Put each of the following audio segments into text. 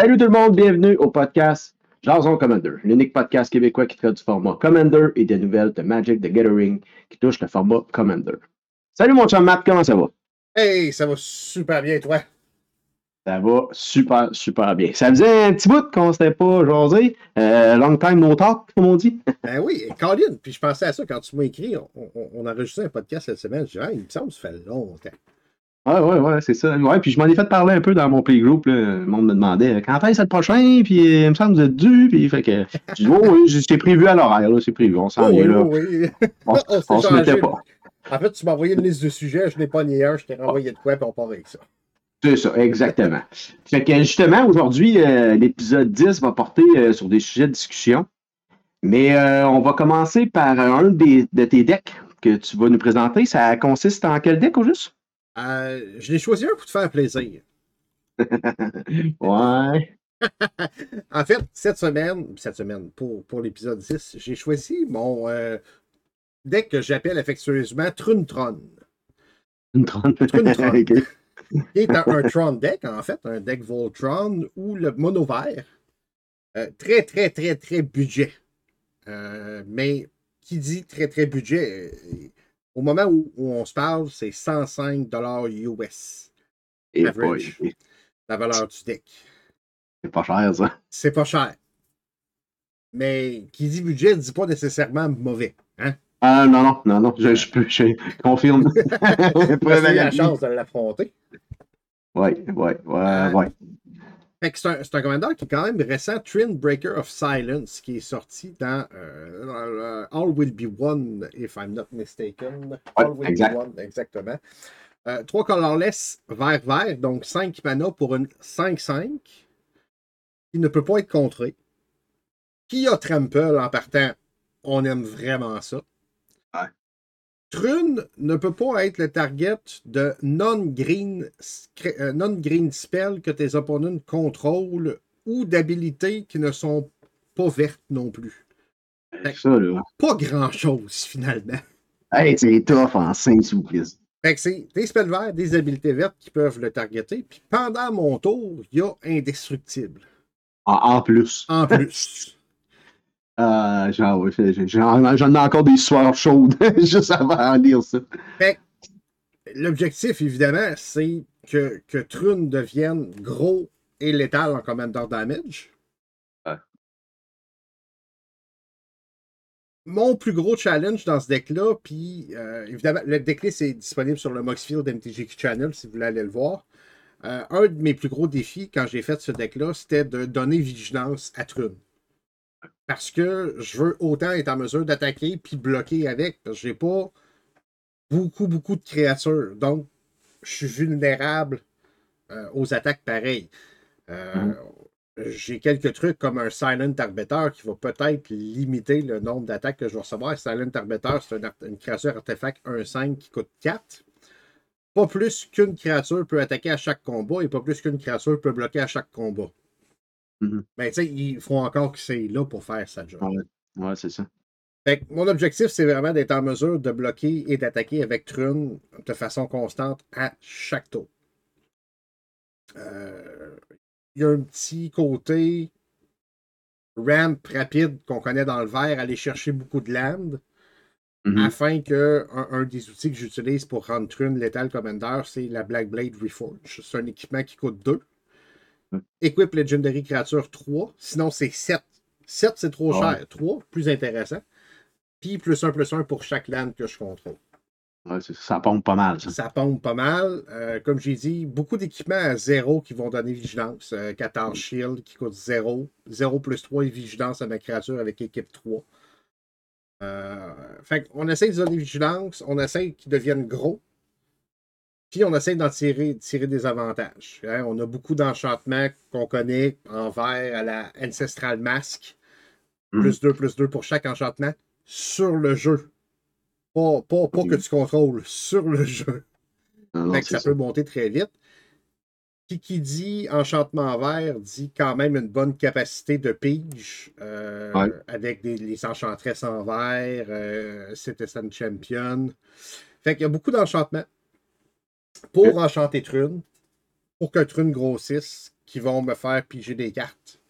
Salut tout le monde, bienvenue au podcast Jason Commander, l'unique podcast québécois qui traite du format Commander et des nouvelles de Magic the Gathering qui touchent le format Commander. Salut mon chum Matt, comment ça va? Hey, ça va super bien, toi? Ça va super, super bien. Ça faisait un petit bout qu'on s'était pas jasé. Euh, long time no talk, comme on dit. Ben oui, Colin, puis je pensais à ça quand tu m'as écrit. On, on, on, a enregistré un podcast cette semaine. Je disais, il me semble que ça fait longtemps. Ouais, ouais, ouais, c'est ça. Ouais, puis je m'en ai fait parler un peu dans mon playgroup. Là. Le monde me demandait quand est-ce le prochain, puis euh, il me semble que vous êtes dû, puis fait que. Je dis, oh, oui, c'est prévu à l'horaire, c'est prévu, on s'en oh, vient là. Oui, On, on, on se mettait pas. En fait, tu m'as envoyé une liste de sujets, je n'ai pas ni un, je t'ai renvoyé de quoi, puis on part avec ça. C'est ça, exactement. fait que justement, aujourd'hui, euh, l'épisode 10 va porter euh, sur des sujets de discussion. Mais euh, on va commencer par un des, de tes decks que tu vas nous présenter. Ça consiste en quel deck au juste? Je l'ai choisi un pour te faire plaisir. ouais. en fait, cette semaine, cette semaine, pour, pour l'épisode 10, j'ai choisi mon deck que j'appelle affectueusement Truntron. Truntron. Truntron. okay qui est un, un, Tron deck, en fait, un deck Voltron ou le mono vert. Euh, très, très, très, très budget. Euh, mais qui dit très, très budget, euh, au moment où, où, on se parle, c'est 105 US. Et average, boy. la valeur du deck. C'est pas cher, ça. C'est pas cher. Mais qui dit budget ne dit pas nécessairement mauvais. Hein? Ah non, non, non, non, je, je, je, confirme. Parce la chance de l'affronter. Oui, oui, oui, oui. C'est un, un, commandeur qui est quand même récent, Trin Breaker of Silence, qui est sorti dans, euh, All Will Be One, if I'm not mistaken. Ouais, All Will exact. Be One, exactement. Euh, 3 colorless vert-vert, donc 5 mana pour une 5-5, qui ne peut pas être contré. Qui a Trample en partant On aime vraiment ça. Trune ne peut pas être le target de non-green euh, non spell que tes opponents contrôlent ou d'habilités qui ne sont pas vertes non plus. Ça, là. Pas grand-chose, finalement. Hey, c'est tough en 5 souplesse. Fait que c'est des spells verts, des habilités vertes qui peuvent le targeter. Puis pendant mon tour, il y a indestructible. En plus. En plus. Euh, genre, j'en ai encore des soirs chaudes juste avant de lire ça. L'objectif, évidemment, c'est que, que Trune devienne gros et létal en Commander Damage. Ouais. Mon plus gros challenge dans ce deck-là, puis euh, évidemment, le deck-là, c'est disponible sur le Moxfield MTGQ Channel si vous voulez aller le voir. Euh, un de mes plus gros défis quand j'ai fait ce deck-là, c'était de donner vigilance à Trune parce que je veux autant être en mesure d'attaquer puis bloquer avec, parce que j'ai pas beaucoup, beaucoup de créatures. Donc, je suis vulnérable euh, aux attaques pareilles. Euh, Mhm. J'ai quelques trucs comme un Silent Arbiter qui va peut-être limiter le nombre d'attaques que je vais recevoir. Silent Arbiter, c'est une, une créature artefact 1-5 qui coûte 4. Pas plus qu'une créature peut attaquer à chaque combat et pas plus qu'une créature peut bloquer à chaque combat. Mais tu sais, il faut encore que c'est là pour faire sa job. Ouais, ouais c'est ça. Fait que mon objectif, c'est vraiment d'être en mesure de bloquer et d'attaquer avec Trune de façon constante à chaque tour. Euh, Il y a un petit côté ramp rapide qu'on connaît dans le vert, aller chercher beaucoup de land, Mhm. afin que un, un des outils que j'utilise pour rendre Trune Lethal Commander, c'est la Black Blade Reforge. C'est un équipement qui coûte 2. Equip Legendary Creature 3. Sinon, c'est 7. 7, c'est trop Ouais. cher. 3, plus intéressant. Puis plus 1, plus 1 pour chaque land que je contrôle. Ouais, ça pompe pas mal, ça. Ça pompe pas mal. Euh, comme j'ai dit, beaucoup d'équipements à 0 qui vont donner vigilance. Euh, 14 Shield qui coûte 0. 0 plus 3 et vigilance à ma créature avec équipe 3. Euh, fait on essaie de donner vigilance, on essaie qu'ils deviennent gros. Puis on essaie d'en tirer, tirer des avantages. Hein, on a beaucoup d'enchantements qu'on connaît en vert à la Ancestral Mask. Mhm. Plus 2, plus 2 pour chaque enchantement sur le jeu. Pas, pas, pas que tu contrôles, sur le jeu. Non, non, Fait que c'est ça peut monter très vite. Qui, qui dit enchantement vert dit quand même une bonne capacité de pige euh, Ouais. avec des, les enchantresses en vert, euh, Citizen Champion. Fait qu'il y a beaucoup d'enchantements. Pour enchanter Trune, pour qu'un trune grossisse qui vont me faire piger des cartes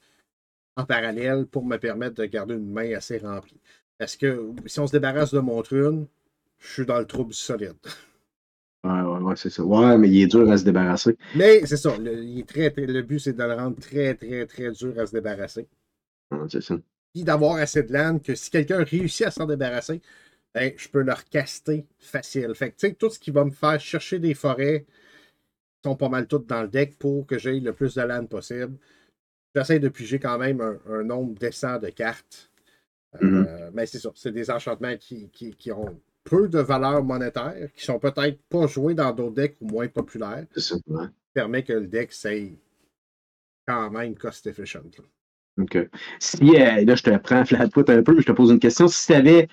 en parallèle pour me permettre de garder une main assez remplie. Parce que si on se débarrasse de mon trune, je suis dans le trouble solide. Ouais, ouais, ouais, c'est ça. Ouais, mais il est dur à se débarrasser. Mais c'est ça. Le, il est très, très- le but, c'est de le rendre très, très, très dur à se débarrasser. Ouais, c'est ça. Puis d'avoir assez de land que si quelqu'un réussit à s'en débarrasser, ben, je peux le recaster facile. Fait que, tout ce qui va me faire chercher des forêts sont pas mal toutes dans le deck pour que j'aie le plus de land possible. J'essaie de piger quand même un, un nombre décent de cartes. Euh, Mhm. Mais c'est ça. C'est des enchantements qui, qui, qui ont peu de valeur monétaire, qui sont peut-être pas joués dans d'autres decks ou moins populaires, C'est ça. Ouais. permet que le deck soit quand même cost efficient. là. OK. Si, euh, là, je te prends flat-foot un peu, mais je te pose une question. Si tu avais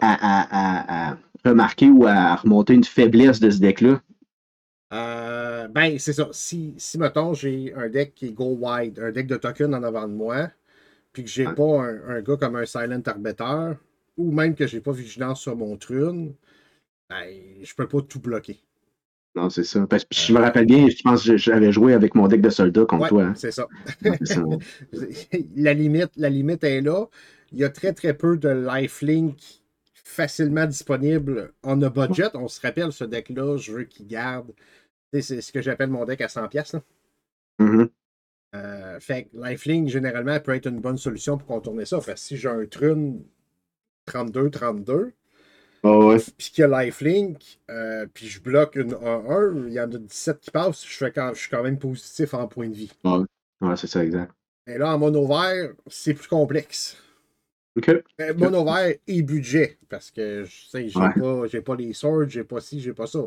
à, à- à- à remarquer ou à remonter une faiblesse de ce deck-là, Euh, ben, c'est ça. Si, si mettons, j'ai un deck qui est go wide, un deck de token en avant de moi, puis que j'ai pas un, un gars comme un Silent Arbiter, ou même que j'ai pas vigilance sur mon trune, ben, je peux pas tout bloquer. Non, c'est ça. Parce que je me rappelle bien, je pense que j'avais joué avec mon deck de soldats contre Ouais, toi. hein. c'est ça. La, limite, la limite est là. Il y a très très peu de lifelink facilement disponible en a budget. On se rappelle ce deck-là, je veux qu'il garde. C'est ce que j'appelle mon deck à 100$. pièces Mhm. Euh, fait que Lifelink, généralement, peut être une bonne solution pour contourner ça. Fait que si j'ai un trune 32-32, Ah ouais. puis qu'il y a Lifelink, euh, puis je bloque une 1-1, il y en a 17 qui passent, je, fais quand, je suis quand même positif en point de vie. Ouais, c'est ça, exact. Et là, en mono vert, c'est plus complexe. OK. Euh, mono vert et budget, parce que je sais, j'ai Ouais. pas, j'ai pas les swords, j'ai pas ci, j'ai pas ça.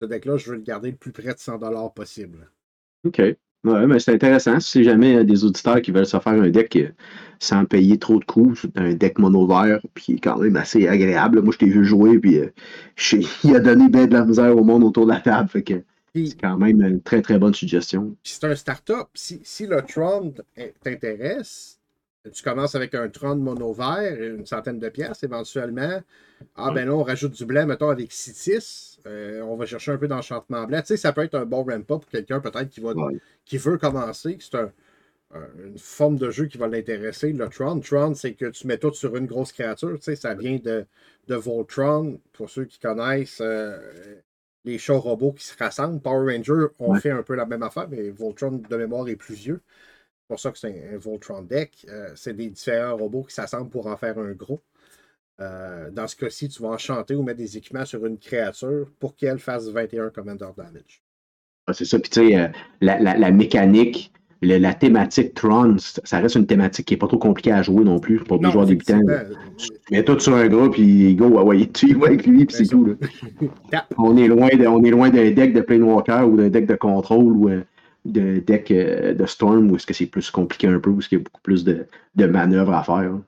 Ce deck-là, je veux le garder le plus près de 100$ possible. OK. Ouais, mais c'est intéressant. Si jamais il y a des auditeurs qui veulent se faire un deck euh, sans payer trop de coûts, c'est un deck mono vert, puis quand même assez agréable. Moi, je t'ai vu jouer, puis euh, je sais- il a donné bien de la misère au monde autour de la table. Fait que Puis, c'est quand même une très, très bonne suggestion. Puis c'est un start-up. Si, si le Tron t- t'intéresse, tu commences avec un Tron mono vert, une centaine de pièces éventuellement. Ah ben là, on rajoute du blanc, mettons, avec Citis. Euh, on va chercher un peu d'enchantement blanc. Tu sais, ça peut être un bon ramp-up pour quelqu'un peut-être qui, va, Ouais. qui veut commencer, que c'est un- un- une forme de jeu qui va l'intéresser. Le Tron, Tron, c'est que tu mets tout sur une grosse créature. Tu sais, ça vient de, de Voltron. Pour ceux qui connaissent euh, les chats robots qui se rassemblent, Power Rangers ont Ouais. fait un peu la même affaire, mais Voltron de mémoire est plus vieux. C'est pour ça que c'est un, un Voltron deck. Euh, c'est des différents robots qui s'assemblent pour en faire un gros. Euh, dans ce cas-ci, tu vas enchanter ou mettre des équipements sur une créature pour qu'elle fasse 21 Commander Damage. C'est ça. Puis, tu sais, euh, la, la- la mécanique, le- la thématique Tron, ça reste une thématique qui n'est pas trop compliquée à jouer non plus pour des joueurs débutants. Tu mets tout sur un gars, puis go, ah ouais, tu y vas avec lui, puis c'est tout. là. On est loin d'un deck de Planewalker ou d'un deck de contrôle ou euh, de deck euh, de Storm où est-ce que c'est plus compliqué un peu, où est-ce qu'il y a beaucoup plus de, de manœuvres à faire.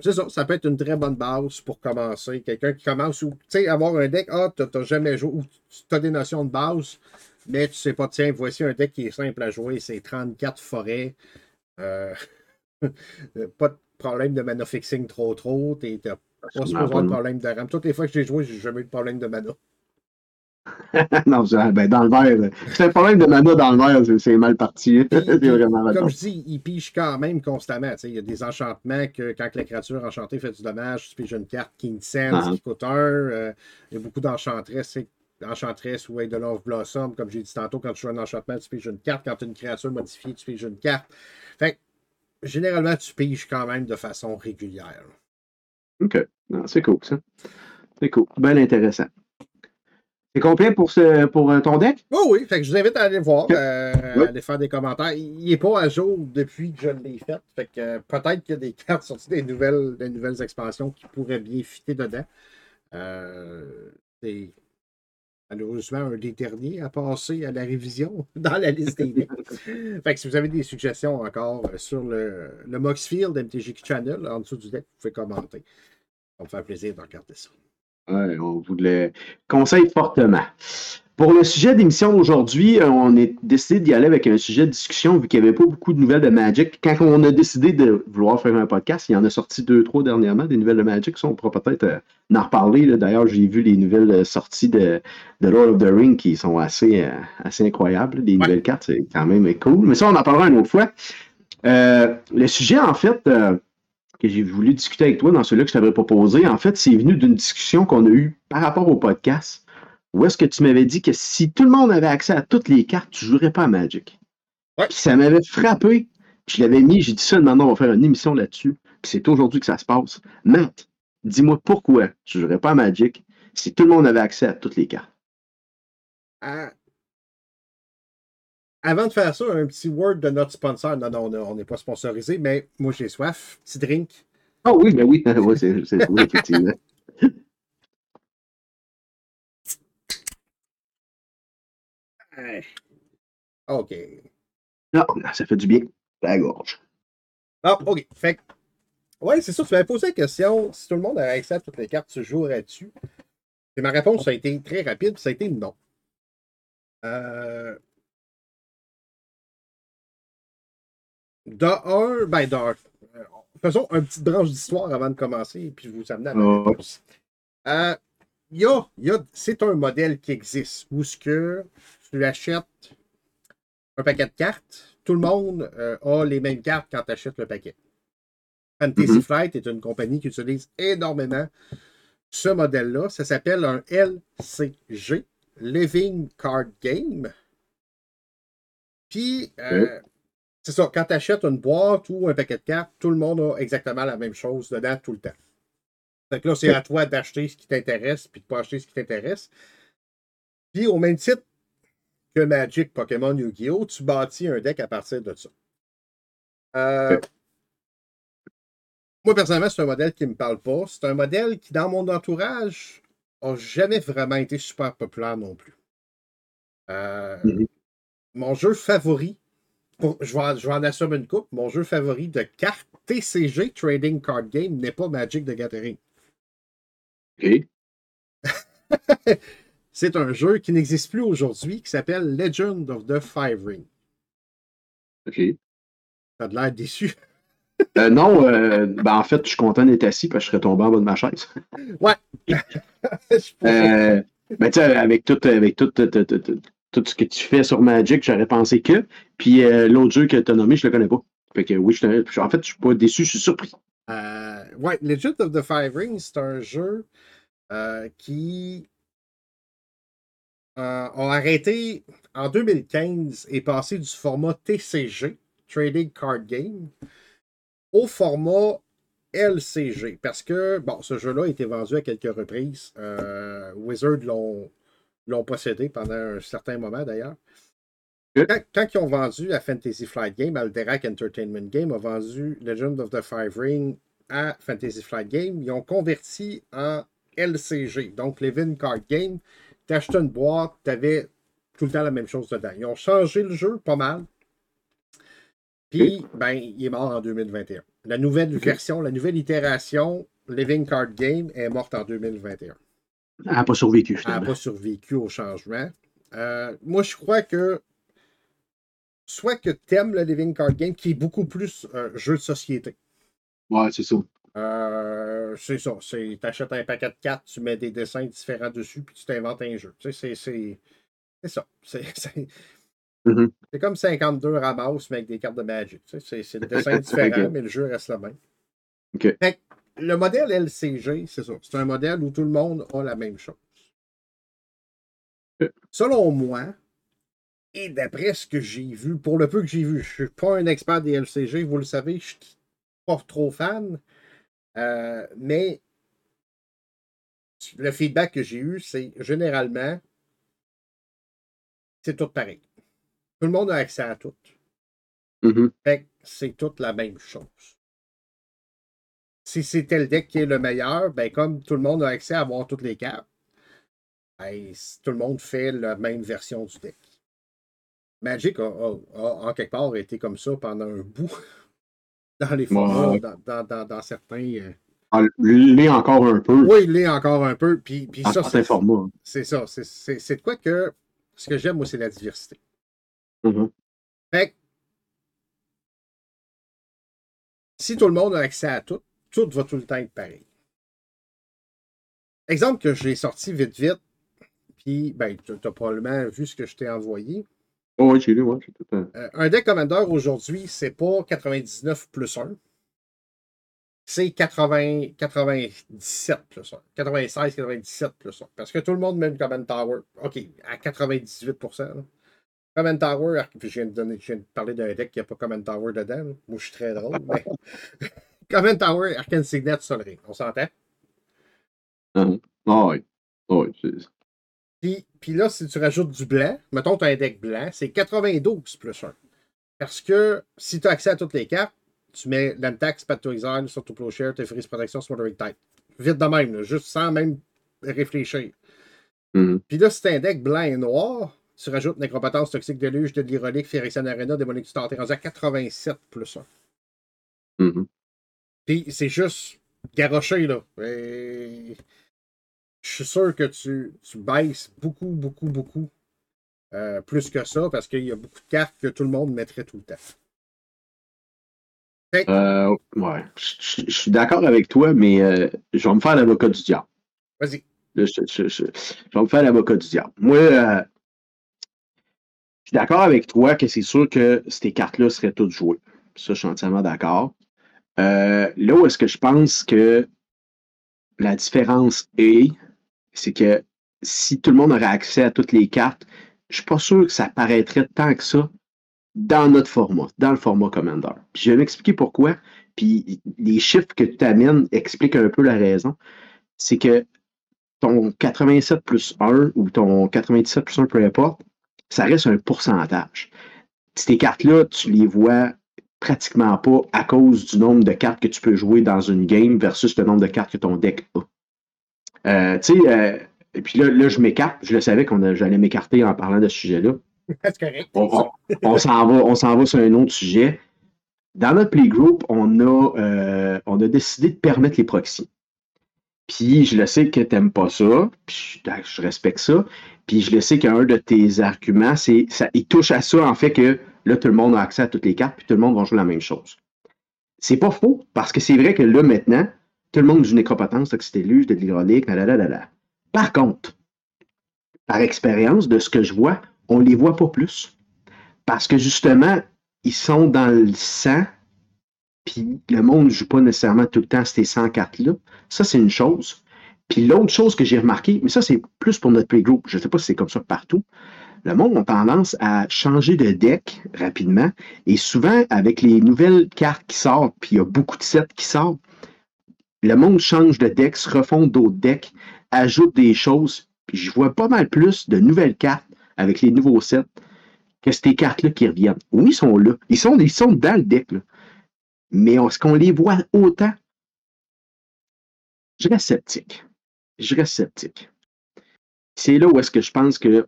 c'est ça, ça peut être une très bonne base pour commencer. Quelqu'un qui commence ou, tu sais, avoir un deck, ah, t'as t'as jamais joué, ou tu as des notions de base, mais tu sais pas, tiens, voici un deck qui est simple à jouer, c'est 34 forêts. Euh, pas de problème de mana fixing trop trop, t'es- t'as pas supposé avoir de problème de RAM. Toutes les fois que j'ai joué, j'ai jamais eu de problème de mana. non, ben, dans le vert, c'est un problème de mana dans le vert, c'est- mal parti. C'est vraiment comme je dis, il pige quand même constamment. Il y a des enchantements que quand la créature enchantée fait du dommage, tu piges une carte King Sense Ah. qui coûte 1. il y a beaucoup d'enchantresses. Enchantress ou de Love Blossom, comme j'ai dit tantôt, quand tu joues un enchantement, tu piges une carte. Quand tu as une créature modifiée, tu piges une carte. Fait que, généralement, tu piges quand même de façon régulière. OK. Non, c'est cool, ça. C'est cool. Bien intéressant. C'est complet pour, ce, pour euh, ton deck? Oh oui, fait que je vous invite à aller voir, euh, Oui. à aller faire des commentaires. Il n'est pas à jour depuis que je l'ai fait. Fait que euh, peut-être qu'il y a des cartes sorties des nouvelles, des nouvelles expansions qui pourraient bien fitter dedans. Euh, c'est malheureusement un des derniers à passer à la révision dans la liste des decks. fait que si vous avez des suggestions encore euh, sur le, le Moxfield MTG Channel, en dessous du deck, vous pouvez commenter. Ça va me faire plaisir de regarder ça. Ouais, on vous le conseille fortement. Pour le sujet d'émission d'aujourd'hui, euh, on a décidé d'y aller avec un sujet de discussion vu qu'il n'y avait pas beaucoup de nouvelles de Magic. Quand on a décidé de vouloir faire un podcast, il y en a sorti deux, trois dernièrement, des nouvelles de Magic. Ça, on pourra peut-être euh, en reparler. D'ailleurs, j'ai vu les nouvelles euh, sorties de, de, Lord of the Ring qui sont assez, assez incroyables. Les nouvelles cartes, c'est quand même cool. Mais ça, on en parlera une autre fois. le sujet, en fait, que j'ai voulu discuter avec toi dans celui-là que je t'avais proposé, en fait, c'est venu d'une discussion qu'on a eue par rapport au podcast où est-ce que tu m'avais dit que si tout le monde avait accès à toutes les cartes, tu ne jouerais pas à Magic? Puis ça m'avait frappé. Je l'avais mis, j'ai dit ça, maintenant on va faire une émission là-dessus. Puis c'est aujourd'hui que ça se passe. Matt, dis-moi pourquoi tu ne jouerais pas à Magic si tout le monde avait accès à toutes les cartes. Euh, avant de faire ça, un petit word de notre sponsor. Non, non, on n'est pas sponsorisé, mais moi j'ai soif. Petit drink. Ah oui, ben oui, oui c'est oui, effectivement. OK. Non, ça fait du bien. La gorge. Ah, OK. Fait Ouais, c'est ça. Tu m'avais posé la question si tout le monde avait accès à toutes les cartes, tu jouerais-tu? Et ma réponse a été très rapide, ça a été non. Euh... De un, ben d'un. Euh, faisons une petite branche d'histoire avant de commencer, et puis je vous amène à ma réponse. Euh, y a, y a, c'est un modèle qui existe où ce que tu achètes un paquet de cartes, tout le monde euh, a les mêmes cartes quand tu achètes le paquet. Fantasy mm-hmm. Flight est une compagnie qui utilise énormément ce modèle-là. Ça s'appelle un LCG, Living Card Game. Puis, euh, c'est ça, quand tu achètes une boîte ou un paquet de cartes, tout le monde a exactement la même chose dedans tout le temps. Fait que là, c'est à toi d'acheter ce qui t'intéresse puis de pas acheter ce qui t'intéresse. Puis, au même titre que Magic, Pokémon, Yu-Gi-Oh! Tu bâtis un deck à partir de ça. Euh, moi, personnellement, c'est un modèle qui ne me parle pas. C'est un modèle qui, dans mon entourage, n'a jamais vraiment été super populaire non plus. Euh, mm-hmm. Mon jeu favori, je, vais, je, vais, en assumer une coupe, mon jeu favori de carte TCG, Trading Card Game, n'est pas Magic the Gathering. OK. c'est un jeu qui n'existe plus aujourd'hui qui s'appelle Legend of the Five Ring. OK. T'as de l'air déçu. Euh, non, euh, ben en fait, je suis content d'être assis parce que je serais tombé en bas de ma chaise. Ouais. euh, ben, tu sais, avec tout, avec tout, tout, ce que tu fais sur Magic, j'aurais pensé que. Puis euh, l'autre jeu que tu as nommé, je le connais pas. Fait que oui, je, en fait, je suis pas déçu, je suis surpris. ouais, Legend of the Five Rings, c'est un jeu qui euh, ont arrêté en 2015 et passé du format TCG, Trading Card Game, au format LCG. Parce que, bon, ce jeu-là a été vendu à quelques reprises. Euh, Wizard l'ont possédé pendant un certain moment d'ailleurs. Quand, ils ont vendu à Fantasy Flight Game, Alderac Entertainment Game a vendu Legend of the Five Ring à Fantasy Flight Game, ils ont converti en LCG, donc Levin Card Game, t'achetais une boîte, t'avais tout le temps la même chose dedans. Ils ont changé le jeu pas mal. Puis, ben, il est mort en 2021. La nouvelle version, la nouvelle itération, Living Card Game, est morte en 2021. Elle n'a pas survécu. Elle n'a pas survécu au changement. Euh, moi, je crois que soit que tu aimes le Living Card Game, qui est beaucoup plus un jeu de société. Ouais, c'est ça. Euh, c'est ça. Tu achètes un paquet de cartes, tu mets des dessins différents dessus, puis tu t'inventes un jeu. Tu sais, c'est ça. Mm-hmm. C'est comme 52 ramasses, mais avec des cartes de Magic. Tu sais, c'est des dessins différents, mais le jeu reste le même. Le modèle LCG, c'est ça. C'est un modèle où tout le monde a la même chose. Selon moi, et d'après ce que j'ai vu, pour le peu que j'ai vu, je ne suis pas un expert des LCG, vous le savez, je suis pas trop fan. Euh, mais le feedback que j'ai eu, c'est généralement, c'est tout pareil. Tout le monde a accès à tout. Mm-hmm. c'est toute la même chose. Si c'était le deck qui est le meilleur, ben comme tout le monde a accès à avoir toutes les cartes, ben, tout le monde fait la même version du deck. Magic a, en quelque part été comme ça pendant un bout. dans les formats, dans, certains. Euh, ah, il encore un peu. Oui, il l'est encore un peu. Puis, puis ça, c'est C'est ça. C'est de quoi que ce que j'aime, moi, c'est la diversité. Mhm. Fait que, si tout le monde a accès à tout, tout va tout le temps être pareil. Exemple que je l'ai sorti vite, vite, puis, ben, tu as probablement vu ce que je t'ai envoyé. Oh, oui, j'ai lu, ouais. j'ai tout, euh, Euh, un deck Commander aujourd'hui, c'est pas 99 plus 1. C'est 80, 97 plus 1. 96, 97 plus 1. Parce que tout le monde met le Command Tower. OK, à 98 là. Command Tower, je viens de, donner, je viens de parler d'un deck qui n'a pas Command Tower dedans. là. Moi, je suis très drôle. mais... Command Tower, Arcane Signet, Ring. On s'entend? Ah oui. Oui, c'est- Puis, puis là, si tu rajoutes du blanc, mettons tu as un deck blanc, c'est 92 plus 1. Parce que si tu as accès à toutes les cartes, tu mets l'Antax, Path to Exile, to Plowshare, tes Freeze Protection, Smothering Tide. Vite de même, là, juste sans même réfléchir. Mhm. Puis là, si tu un deck blanc et noir, tu rajoutes Nécropotence, Toxique Deluge, de l'Ironique, Phyrexian Arena, Démonique t'es rendu à 87 plus 1. Mhm. Puis c'est juste garoché, là. Et Je suis sûr que tu, tu baisses beaucoup, beaucoup, beaucoup euh, plus que ça parce qu'il y a beaucoup de cartes que tout le monde mettrait tout le temps. Fait Euh, ouais. Je- Je je suis d'accord avec toi, mais euh, je vais me faire l'avocat du diable. vas-y. Je, vais me faire l'avocat du diable. Moi, je suis d'accord avec toi que c'est sûr que ces cartes-là seraient toutes jouées. Ça, je suis entièrement d'accord. Euh, là où est-ce que je pense que la différence est, c'est que si tout le monde aurait accès à toutes les cartes, je suis pas sûr que ça paraîtrait tant que ça dans notre format, dans le format Commander. Puis je vais m'expliquer pourquoi. Puis les chiffres que tu amènes expliquent un peu la raison. C'est que ton 87 plus 1 ou ton 97 plus 1, peu importe, ça reste un pourcentage. Ces cartes-là, tu les vois pratiquement pas à cause du nombre de cartes que tu peux jouer dans une game versus le nombre de cartes que ton deck a. Euh, tu sais, euh, et puis là, là je m'écarte. Je le savais qu'on j'allais m'écarter en parlant de ce sujet-là. C'est correct. On, on- on s'en va, on s'en va sur un autre sujet. Dans notre playgroup, on a, euh, on a décidé de permettre les proxys. Puis je le sais que tu n'aimes pas ça, puis je, je respecte ça. Puis je le sais qu'un de tes arguments, c'est ça, il touche à ça en fait que là, tout le monde a accès à toutes les cartes, puis tout le monde va jouer la même chose. C'est pas faux, parce que c'est vrai que là, maintenant, tout le monde joue Nécropotence, Toxitélus, de l'hydraulique, la Par contre, par expérience de ce que je vois, on les voit pas plus. Parce que justement, ils sont dans le sang, puis le monde ne joue pas nécessairement tout le temps ces 100 cartes-là. Ça, c'est une chose. Puis l'autre chose que j'ai remarqué, mais ça, c'est plus pour notre playgroup, je ne sais pas si c'est comme ça partout, le monde a tendance à changer de deck rapidement, et souvent, avec les nouvelles cartes qui sortent, puis il y a beaucoup de sets qui sortent, le monde change de deck, se refont d'autres decks, ajoute des choses, puis je vois pas mal plus de nouvelles cartes avec les nouveaux sets que ces cartes-là qui reviennent. Oui, ils sont là. Ils sont, ils sont dans le deck. Mais est-ce qu'on les voit autant? Je reste sceptique. Je reste sceptique. C'est là où est-ce que je pense que,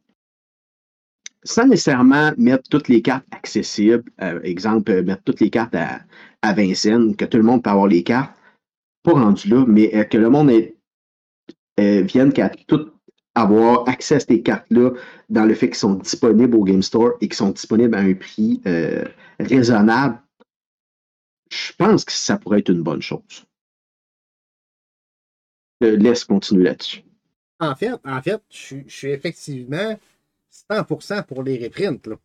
sans nécessairement mettre toutes les cartes accessibles, euh, exemple, euh, mettre toutes les cartes à, à Vincennes, que tout le monde peut avoir les cartes, pas rendu là, mais euh, que le monde vienne qu'à tout avoir accès à ces cartes-là dans le fait qu'ils sont disponibles au Game Store et qu'ils sont disponibles à un prix raisonnable, je pense que ça pourrait être une bonne chose. Je laisse continuer là-dessus. En fait, en fait, je suis effectivement 100% pour les reprints. Là.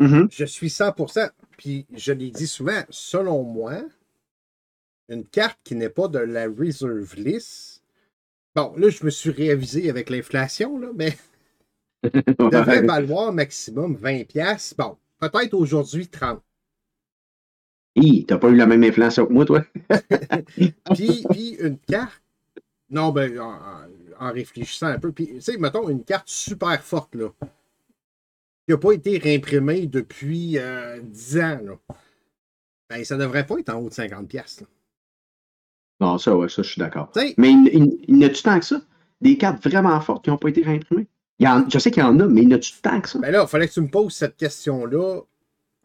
Mhm. Je suis 100%. Puis je l'ai dit souvent, selon moi, une carte qui n'est pas de la reserve list. Bon, là, je me suis réavisé avec l'inflation, là, mais devrait valoir maximum 20$. piastres. Bon, peut-être aujourd'hui 30$. Hi, t'as pas eu la même inflation que moi, toi? Puis, puis une carte. Non, ben, en, réfléchissant un peu. Puis, tu sais, mettons une carte super forte, là. Qui n'a pas été réimprimée depuis euh, 10 ans, là. Ben, ça devrait pas être en haut de 50$. piastres, là. Non, ça, ouais, ça, je suis d'accord. Mais il, il, il y en a-tu tant que ça? Des cartes vraiment fortes qui n'ont pas été réimprimées? Il y en- je sais qu'il y en a, mais il y en a-tu tant que ça? ben là, il fallait que tu me poses cette question-là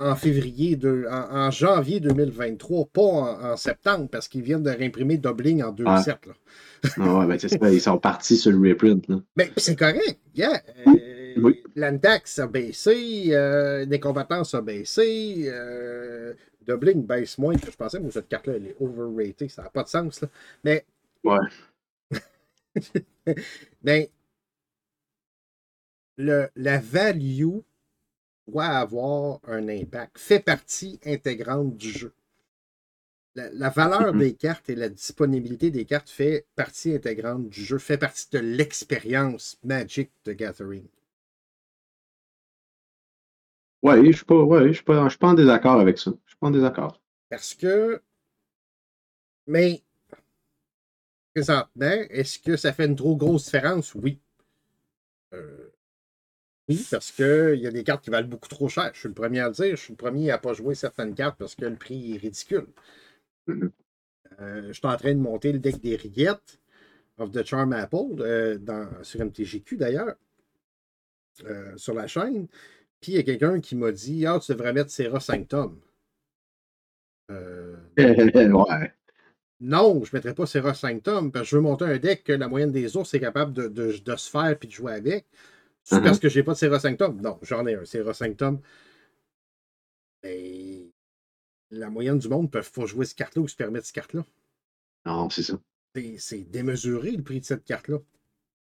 en février, de, en, en janvier 2023, pas en, en septembre, parce qu'ils viennent de réimprimer Doubling en 2.7. Ah. Ah ouais, ben c'est ça, ils sont partis sur le reprint. Là. Mais c'est correct. Yeah. Euh, Oui. L'Antax a baissé, euh, les combattants a baissé, euh, Doubling baisse moins que je pensais, mais cette carte-là, elle est overrated, ça n'a pas de sens. Là. Mais. Ouais. mais. Le, la value doit avoir un impact, fait partie intégrante du jeu. La, valeur mm-hmm. des cartes et la disponibilité des cartes fait partie intégrante du jeu, fait partie de l'expérience Magic de Gathering. Oui, je ne suis, pas, ouais, je suis, pas, je suis pas en désaccord avec ça. Je suis pas en désaccord. Parce que. Mais. Présentement, est-ce que ça fait une trop grosse différence? Oui. Euh, oui, parce qu'il y a des cartes qui valent beaucoup trop cher. Je suis le premier à le dire. Je suis le premier à ne pas jouer certaines cartes parce que le prix est ridicule. Mm-hmm. Euh, je suis en train de monter le deck des rillettes of the Charm Apple euh, dans, sur MTGQ d'ailleurs, euh, sur la chaîne. Puis il y a quelqu'un qui m'a dit Ah, tu devrais mettre Serra 5 tomes. ouais. Non, je ne mettrais pas Serra 5 tomes parce que je veux monter un deck que la moyenne des ours est capable de, de, se faire et de jouer avec. C'est parce que j'ai pas de Serra 5 tomes. Non, j'en ai un Serra 5 tomes. Mais la moyenne du monde ne peuvent pas jouer ce carte-là ou se permettre cette carte-là. Non, c'est ça. C'est démesuré le prix de cette carte-là.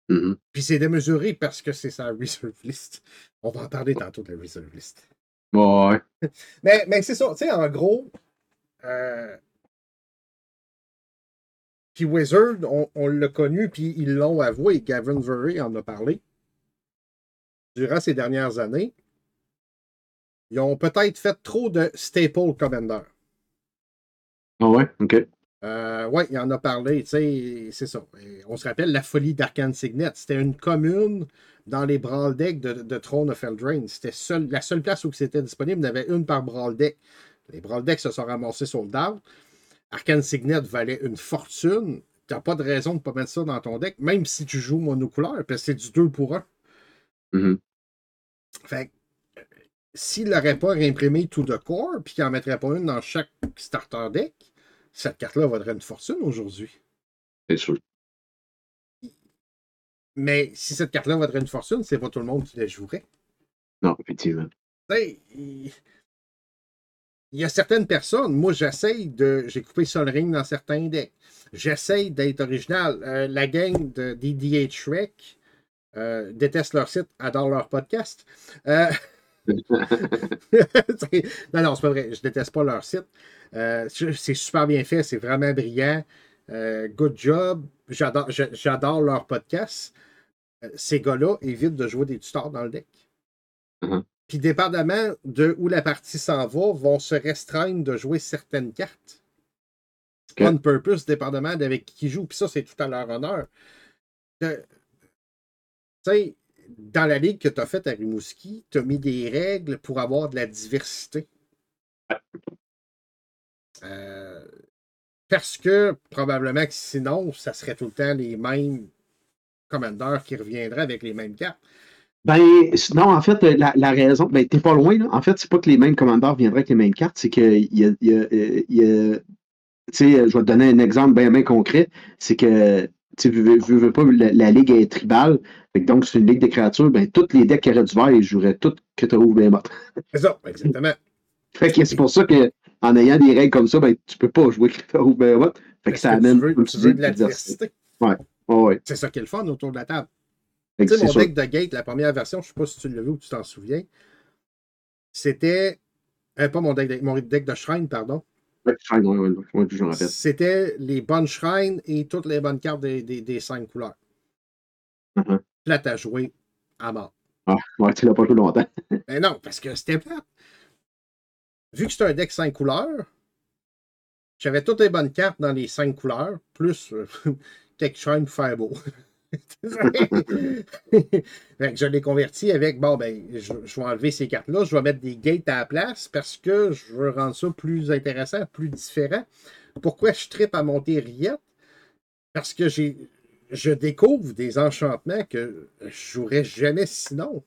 Mm-hmm. Puis c'est démesuré parce que c'est sa reserve list. On va en parler tantôt de la reserve list. Ouais. mais mais c'est ça. Tu sais, en gros, euh... puis Wizard, on, on l'a connu, puis ils l'ont avoué. Gavin Verrey en a parlé. Durant ces dernières années, ils ont peut-être fait trop de Staple Commander. Ah ouais, ok. Euh, oui, il en a parlé, tu sais, c'est ça. on se rappelle la folie d'Arcane Signet. C'était une commune dans les Brawl Decks de, de Throne of Eldraine. C'était la seule place où c'était disponible. Il y en avait une par Brawl Deck. Les Brawl Decks se sont ramassés sur le down. Arcane Signet valait une fortune. Tu n'as pas de raison de ne pas mettre ça dans ton deck, même si tu joues monocouleur, parce que c'est du 2 pour 1. Mm-hmm. Fait s'il n'aurait pas réimprimé tout de core, puis qu'il n'en mettrait pas une dans chaque starter deck, cette carte-là vaudrait une fortune aujourd'hui. C'est sûr. Mais si cette carte-là vaudrait une fortune, c'est pas tout le monde qui la jouerait. Non, effectivement. Il y a certaines personnes, moi j'essaye de. J'ai coupé Sol Ring dans certains decks. J'essaye d'être original. Euh, la gang de DDH Shrek euh, déteste leur site, adore leur podcast. Euh, non, non, c'est pas vrai. Je déteste pas leur site. Euh, c'est super bien fait, c'est vraiment brillant. Good job. J'adore leur podcast. Ces gars-là évitent de jouer des tutors dans le deck. Uh-huh. Puis, dépendamment de où la partie s'en va, vont se restreindre de jouer certaines cartes. On purpose, dépendamment d'avec qui joue. Puis ça, c'est tout à leur honneur. Sais, dans la ligue que tu as faite à Rimouski, tu as mis des règles pour avoir de la diversité. Euh, parce que probablement que sinon, ça serait tout le temps les mêmes commandeurs qui reviendraient avec les mêmes cartes. Ben, non, en fait, la, raison, ben, t'es pas loin, là. En fait, c'est pas que les mêmes commandeurs viendraient avec les mêmes cartes, c'est que a tu sais, je vais te donner un exemple bien concret. C'est que, tu veux, veux, pas, la, ligue est tribale. donc, c'est une ligue de créatures. Ben, tous les decks qui auraient du vert, ils joueraient toutes que tu bien C'est ça, exactement. fait que c'est pour ça que en ayant des règles comme ça, ben, tu peux pas jouer Crypto ou Behemoth. Fait que ça amène. Tu veux, tu veux de la diversité. Ouais. ouais. C'est ça qui est le fun autour de la table. Tu sais, mon deck de Gate, la première version, je ne sais pas si tu l'as vu ou tu t'en souviens, c'était. Euh, pas mon deck, de, mon deck de Shrine, pardon. Ouais, Shrine, oui, oui, ouais, je me rappelle. C'était les bonnes Shrines et toutes les bonnes cartes des, des, des cinq couleurs. Plate à jouer à mort. Ah, ouais, tu l'as pas joué longtemps. ben non, parce que c'était plate vu que c'est un deck 5 couleurs, j'avais toutes les bonnes cartes dans les 5 couleurs, plus euh, quelques shrines pour faire beau. je l'ai converti avec bon, ben, je, vais enlever ces cartes-là, je vais mettre des gates à la place parce que je veux rendre ça plus intéressant, plus différent. Pourquoi je tripe à monter Riette? Parce que j'ai je découvre des enchantements que je jouerais jamais sinon.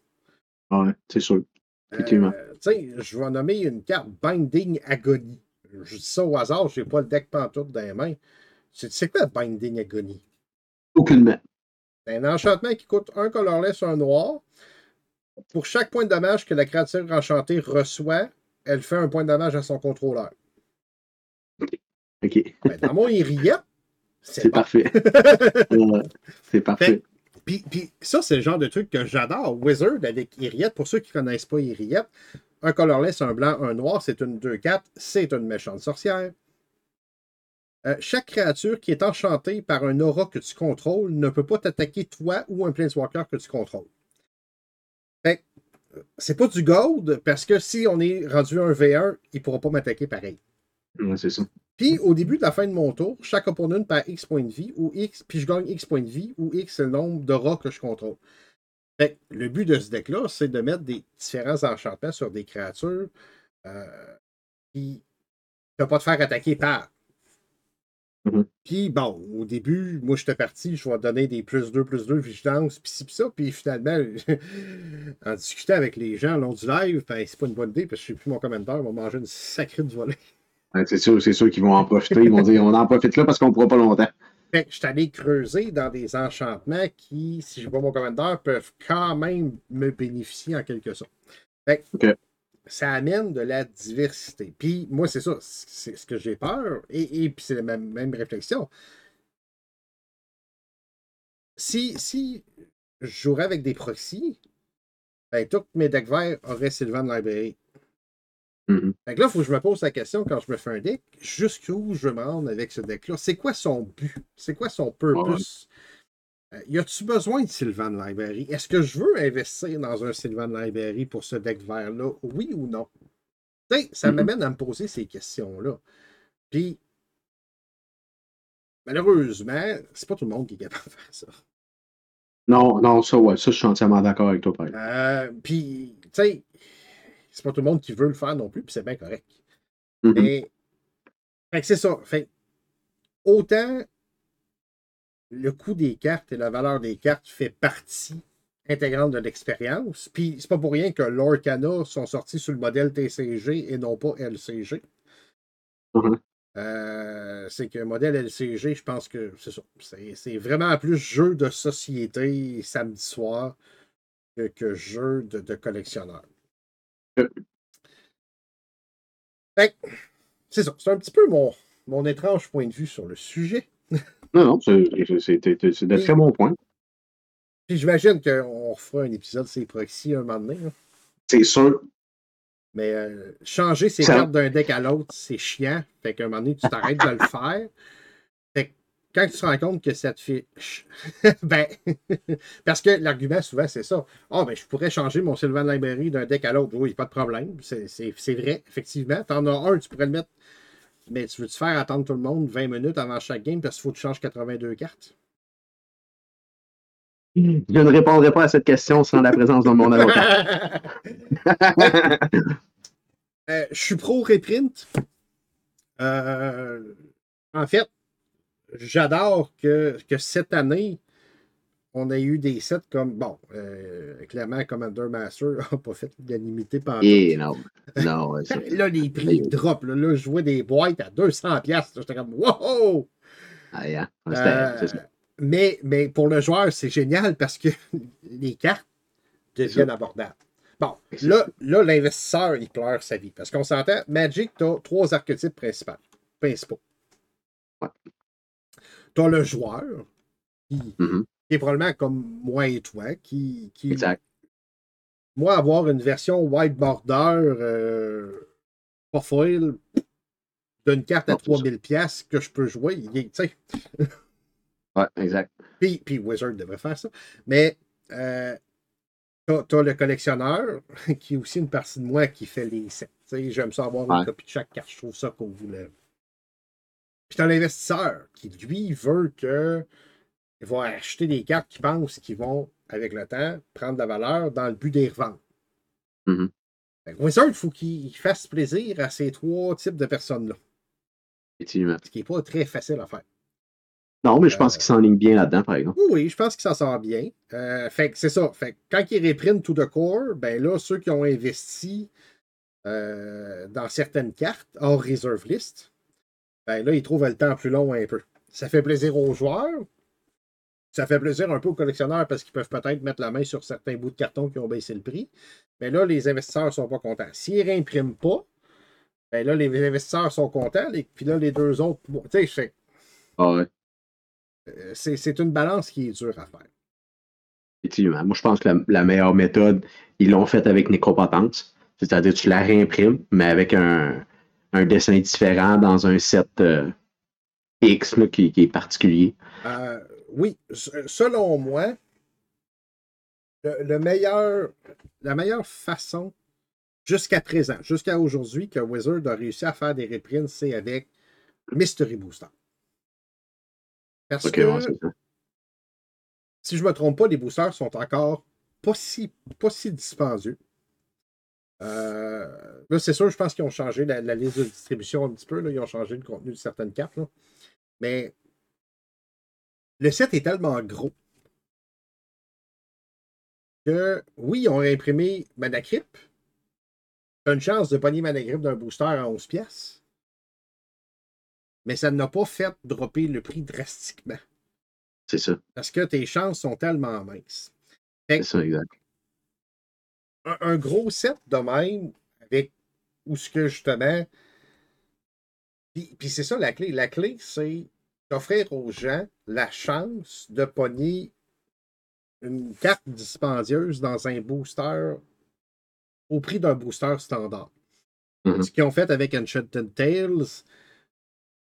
Ouais, c'est sûr. Effectivement. Euh, je vais nommer une carte Binding Agony. Je dis ça au hasard, je n'ai pas le deck pantoute dans les mains. C'est quoi Binding Agony? Aucunement. C'est un enchantement qui coûte un colorless, un noir. pour chaque point de dommage que la créature enchantée reçoit, elle fait un point de dommage à son contrôleur. OK. Ben, dans mon Iriette, C'est c'est bon. parfait. Ouais, c'est parfait. Puis, puis ça, c'est le genre de truc que j'adore. Wizard avec Iriette, pour ceux qui ne connaissent pas Iriette, un colorless, un blanc, un noir, c'est une 2-4, c'est une méchante sorcière. Euh, chaque créature qui est enchantée par un aura que tu contrôles ne peut pas t'attaquer toi ou un planeswalker que tu contrôles. Fait euh, c'est pas du gold, parce que si on est rendu un V1, il ne pourra pas m'attaquer pareil. Ouais, c'est ça. Puis, au début de la fin de mon tour, chaque opponent perd X points de vie, ou X, puis je gagne X points de vie, ou X c'est le nombre de rats que je contrôle. Fait que le but de ce deck-là, c'est de mettre des différents enchantements sur des créatures euh, qui ne peuvent pas te faire attaquer par. Mhm. Puis, bon, au début, moi, j'étais parti, je vais donner des plus 2, plus 2, vigilance, puis ci, puis ça. Puis finalement, en discutant avec les gens long du live, ben, c'est pas une bonne idée, parce que je sais plus mon commentaire, on va manger une sacrée de volée. Ouais, c'est sûr, c'est sûr qu'ils vont en profiter. Ils vont dire on en profite là parce qu'on ne pourra pas longtemps. Fait que je suis allé creuser dans des enchantements qui, si je n'ai pas mon commentaire, peuvent quand même me bénéficier en quelque sorte. Fait que. Ça amène de la diversité. Puis moi, c'est ça, c'est ce que j'ai peur. Et, et puis c'est la même, même réflexion. Si, si je jouerais avec des proxys, ben, tous mes decks verts auraient Sylvan Library. Mhm. Fait que là, il faut que je me pose la question quand je me fais un deck, jusqu'où je me rendre avec ce deck-là? C'est quoi son but? C'est quoi son purpose? Y a-tu besoin de Sylvan Library? Est-ce que je veux investir dans un Sylvan Library pour ce deck vert-là? Oui ou non? Ça m'amène à me poser ces questions-là. Puis, malheureusement, c'est pas tout le monde qui est capable de faire ça. Non, non, ça, ouais, ça, je suis entièrement d'accord avec toi, par. Euh, puis, tu sais, c'est pas tout le monde qui veut le faire non plus, puis c'est bien correct. Mais, fait que c'est ça. Fait autant le coût des cartes et la valeur des cartes fait partie intégrante de l'expérience. Puis c'est pas pour rien que l'Orcana sont sortis sur le modèle TCG et non pas LCG. Mhm. Euh, c'est qu'un modèle LCG, je pense que c'est ça. C'est, vraiment plus jeu de société samedi soir que, que jeu de, de collectionneur. Euh. Que, c'est ça. C'est un petit peu mon, mon étrange point de vue sur le sujet. Non, non, c'est de très bons points. Puis j'imagine qu'on refera un épisode sur les proxys un moment donné. C'est sûr. Mais euh, changer ses cartes d'un deck à l'autre, c'est chiant. Fait qu'à un moment donné, tu t'arrêtes de le faire. Fait que quand tu te rends compte que ça te fait. ben, parce que l'argument souvent, c'est ça. Ah, ben, je pourrais changer mon Sylvan Library d'un deck à l'autre. Oui, pas de problème. C'est vrai, effectivement. T'en as un, tu pourrais le mettre. Mais tu veux-tu faire attendre tout le monde 20 minutes avant chaque game parce qu'il faut que tu changes 82 cartes? Je ne répondrai pas à cette question sans la présence de mon avocat. Euh, je suis pro reprint. Euh, en fait, j'adore que, que cette année, on a eu des sets comme. Bon, euh, clairement, Commander Master n'a pas fait l'unanimité pendant. Et non. Non, c'est- Là, les prix drop. Là, Là, je vois des boîtes à 200$. piastres. J'étais comme, wow! Ah, yeah. C'était- Euh, ça. mais, mais pour le joueur, c'est génial parce que les cartes deviennent abordables. Bon, là, là l'investisseur, il pleure sa vie. Parce qu'on s'entend, Magic, tu as trois archétypes principaux. principaux. Ouais. Tu as le joueur, qui, Mhm. Qui est probablement comme moi et toi, qui, qui Exact. moi, avoir une version white border, euh, pas foil, d'une carte à Non, c'est ça. 3000 pièces que je peux jouer, tu sais, Ouais, exact. Puis, puis Wizard devrait faire ça. Mais euh, t'as, t'as le collectionneur, qui est aussi une partie de moi qui fait les sets. Tu sais, J'aime ça avoir une copie de chaque carte. Je trouve ça cool. là. Puis t'as l'investisseur qui, lui, veut que. Va acheter des cartes qui pense qu'ils vont, avec le temps, prendre de la valeur dans le but des revendre. Fait que Wizard, il faut qu'il fasse plaisir à ces trois types de personnes-là. Effectivement. Ce qui n'est pas très facile à faire. Non, mais je pense Euh, qu'il s'enligne bien là-dedans, par exemple. Oui, je pense qu'il s'en sort bien. Euh, fait que c'est ça. Fait que quand il reprint tout de core, ben là, ceux qui ont investi euh, dans certaines cartes hors reserve list, ben là, ils trouvent le temps plus long un peu. Ça fait plaisir aux joueurs. Ça fait plaisir un peu aux collectionneurs parce qu'ils peuvent peut-être mettre la main sur certains bouts de carton qui ont baissé le prix. Mais là, les investisseurs ne sont pas contents. S'ils ne réimpriment pas, ben là, les investisseurs sont contents. Et puis là, les deux autres, tu sais, ah ouais. Euh, c'est une balance qui est dure à faire. Effectivement. Moi, je pense que la, meilleure méthode, ils l'ont faite avec Nécropotence. C'est-à-dire tu la réimprimes, mais avec un, dessin différent dans un set euh, X qui, est particulier. Euh, oui, selon moi, le, meilleur, la meilleure façon jusqu'à présent, jusqu'à aujourd'hui, que Wizard a réussi à faire des reprints, c'est avec Mystery Booster. Parce que, si je ne me trompe pas, les boosters sont encore pas si, pas si dispendieux. Euh, là, c'est sûr, je pense qu'ils ont changé la, liste de distribution un petit peu. Là. Ils ont changé le contenu de certaines cartes. Mais le set est tellement gros que, oui, ils ont imprimé Manacrip. Une chance de pogner Manacrip d'un booster à 11 pièces. Mais ça n'a pas fait dropper le prix drastiquement. C'est ça. Parce que tes chances sont tellement minces. C'est ça, exact. Un, gros set de même, avec où ce que justement. Puis, puis c'est ça la clé. La clé, c'est d'offrir aux gens la chance de pogner une carte dispendieuse dans un booster au prix d'un booster standard. Mm-hmm. Ce qu'ils ont fait avec Enchanted Tales,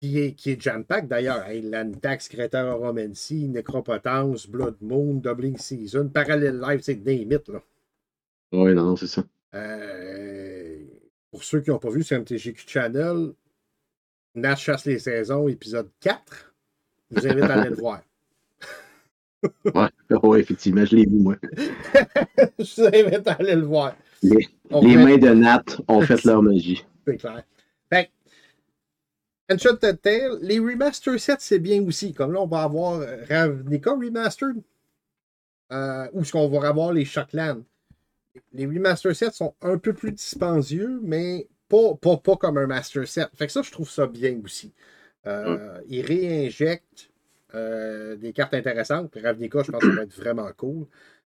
qui est, qui est jam-pack d'ailleurs. Hey, Lantax, Creator Romancy, Necropotence, Blood Moon, Doubling Season, Parallel Life, c'est des mythes, là. Oui, non, c'est ça. Euh, pour ceux qui n'ont pas vu sur MTGQ Channel, Nat chasse les saisons, épisode 4. Je vous invite à aller le voir. ouais, ouais, effectivement, je l'ai vu, moi. je vous invite à aller le voir. Les, mains de Nat ont fait leur magie. C'est clair. Fait Enchanted Tale, les remaster sets, c'est bien aussi. Comme là, on va avoir Ravnica Remastered, euh, ou ce qu'on va avoir les Shockland. Les remaster sets sont un peu plus dispendieux, mais pas, pas, comme un master set. Fait que ça, je trouve ça bien aussi. Euh, Ils réinjectent euh, des cartes intéressantes. Ravnica, je pense que ça va être vraiment cool.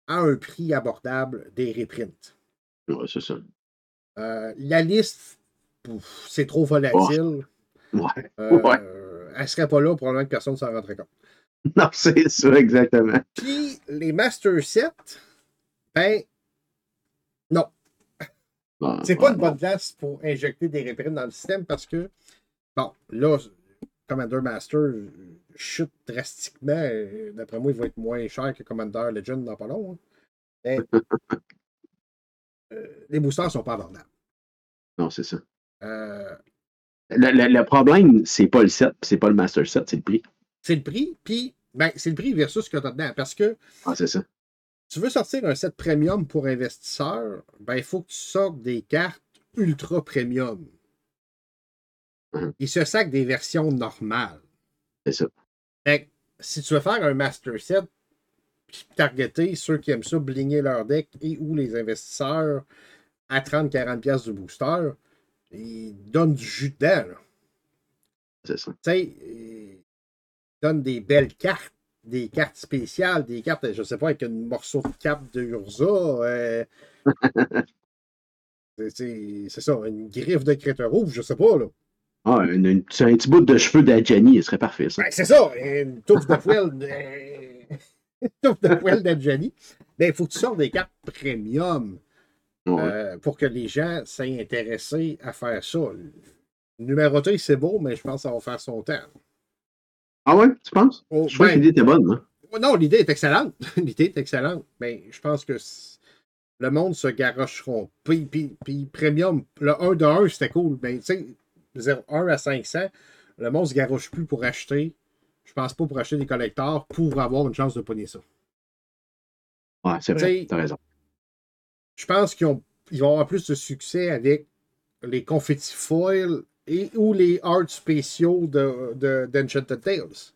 À un prix abordable des reprints. Ouais, c'est ça. Euh, la liste, c'est trop volatile. Ouais. ouais. Elle serait pas là, probablement que personne ne s'en rendrait compte. Non, c'est ça, exactement. Puis les Master Sets, ben. C'est pas une bonne place pour injecter des reprints dans le système parce que, bon, là, Commander Master chute drastiquement. D'après moi, il va être moins cher que Commander Legend dans pas long. Hein. Euh, les boosters ne sont pas abordables. Non, c'est ça. Euh, le, problème, c'est pas le set, c'est pas le master set, c'est le prix. C'est le prix, puis ben, c'est le prix versus ce que tu as dedans. Parce que ah, c'est ça. Tu veux sortir un set premium pour investisseurs, ben, il faut que tu sortes des cartes ultra premium. Hum. Ils se sac des versions normales. C'est ça. Fait si tu veux faire un master set, puis targeter ceux qui aiment ça, bligner leur deck et ou les investisseurs à 30-40$ du booster, ils donnent du jus dedans. C'est ça. Tu sais, ils donnent des belles cartes, des cartes spéciales, des cartes, je sais pas, avec un morceau de cape de Urza. Euh, c'est ça, une griffe de crête rouge, je sais pas, là. Ah, un petit bout de cheveux d'Adjani, ce serait parfait, ça. Ben, c'est ça, une touffe de poil de... touffe de poil d'Adjani. Ben, il faut que tu sortes des cartes premium euh, pour que les gens soient intéressés à faire ça. Numéroter, c'est beau, mais je pense que ça va faire son temps. Ah ouais, tu penses? Oh, je crois que ben, l'idée était bonne, non? Non, l'idée est excellente. l'idée est excellente. Mais je pense que le monde se garocheront. Puis, puis, puis premium, le 1 de 1, c'était cool. Mais tu sais, 1 à 500, le monde se garoche plus pour acheter. Je pense pas pour acheter des collecteurs pour avoir une chance de pogner ça. Ouais, c'est vrai. T'as raison. Je pense qu'ils vont avoir plus de succès avec les confetti foil et ou les arts spéciaux de, d'Enchanted Tales.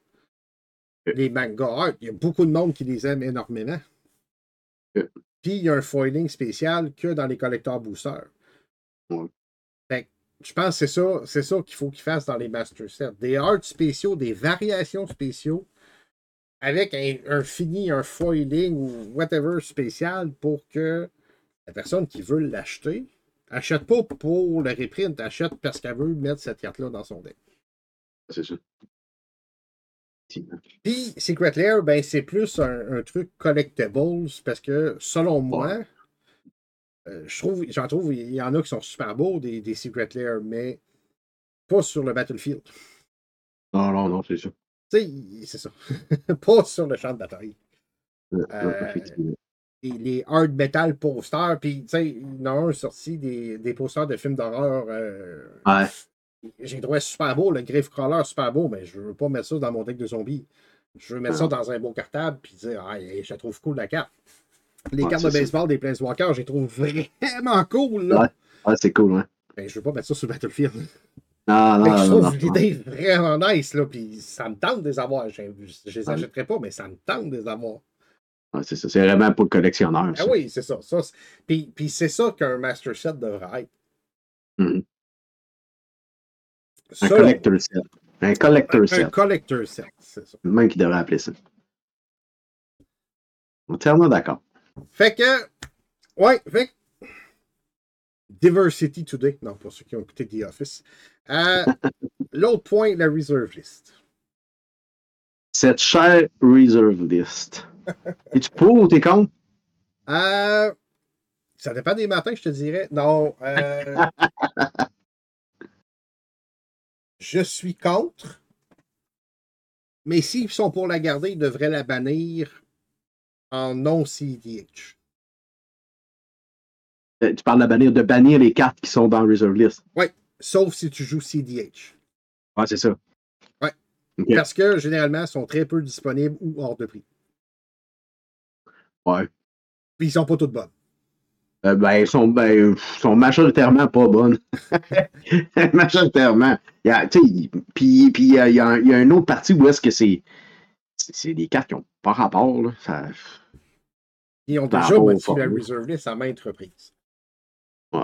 Les manga art, il y a beaucoup de monde qui les aime énormément. Puis il y a un foiling spécial que dans les collecteurs boosters. Ouais je pense que c'est ça, c'est ça qu'il faut qu'ils fassent dans les Master Sets. Des arts spéciaux, des variations spéciaux avec un, un fini, un foiling ou whatever spécial pour que la personne qui veut l'acheter achète pas pour le reprint, achète parce qu'elle veut mettre cette carte-là dans son deck. C'est ça. Puis Secret Lair, ben, c'est plus un, un truc collectibles parce que selon moi, euh, je trouve, j'en trouve, il y en a qui sont super beaux, des, des Secret Lair, mais pas sur le Battlefield. Non, non, non, c'est ça. C'est ça. pas sur le champ de bataille. Euh, les hard metal posters, puis tu sais, il y en a un sorti des, des posters de films d'horreur. euh, Ouais. J'ai trouvé super beau, le Grave Crawler super beau, mais je veux pas mettre ça dans mon deck de zombies. Je veux mettre ça dans un beau cartable puis dire Ah, je la trouve cool la carte. Les Ouais, cartes de ça. baseball des Planeswalkers, je les trouve vraiment cool. Là. Ouais. Ouais, c'est cool, hein. Mais je veux pas mettre ça sur Battlefield. Non, non, je trouve l'idée vraiment nice, là, puis ça me tente de les avoir. Je, je les Ouais. achèterai pas, mais ça me tente de les avoir. Ouais, c'est ça. C'est vraiment pour le collectionneur. Ah ça. oui, c'est ça. puis puis c'est ça qu'un Master Set devrait être. Mhm. Un Selon- collector set. Un collector un set. collector set, c'est ça. Même qui devrait appeler ça. Entièrement d'accord. Fait que, ouais, fait que, Diversity Today. Non, pour ceux qui ont écouté The Office. Euh, L'autre point, la reserve list. Cette chère reserve list. Es-tu pour ou t'es contre? Euh, ça dépend des matins, je te dirais. Non. euh, je suis contre. Mais s'ils sont pour la garder, ils devraient la bannir en non-CDH. Euh, Tu parles de bannir, de bannir les cartes qui sont dans reserve list. Sauf si tu joues CDH. Ouais, c'est ça. Ok. Parce que généralement, ils sont très peu disponibles ou hors de prix. Ouais. Puis ils sont pas toutes bonnes. Euh, ben, ils sont, ben, sont majoritairement pas bonnes. majoritairement. Il- Puis il y a, il y a un- il y a une autre partie où est-ce que c'est. C'est des cartes qui n'ont pas rapport. Là. Ça, Ils ont déjà modifié la reserve list à maintes reprises. ouais.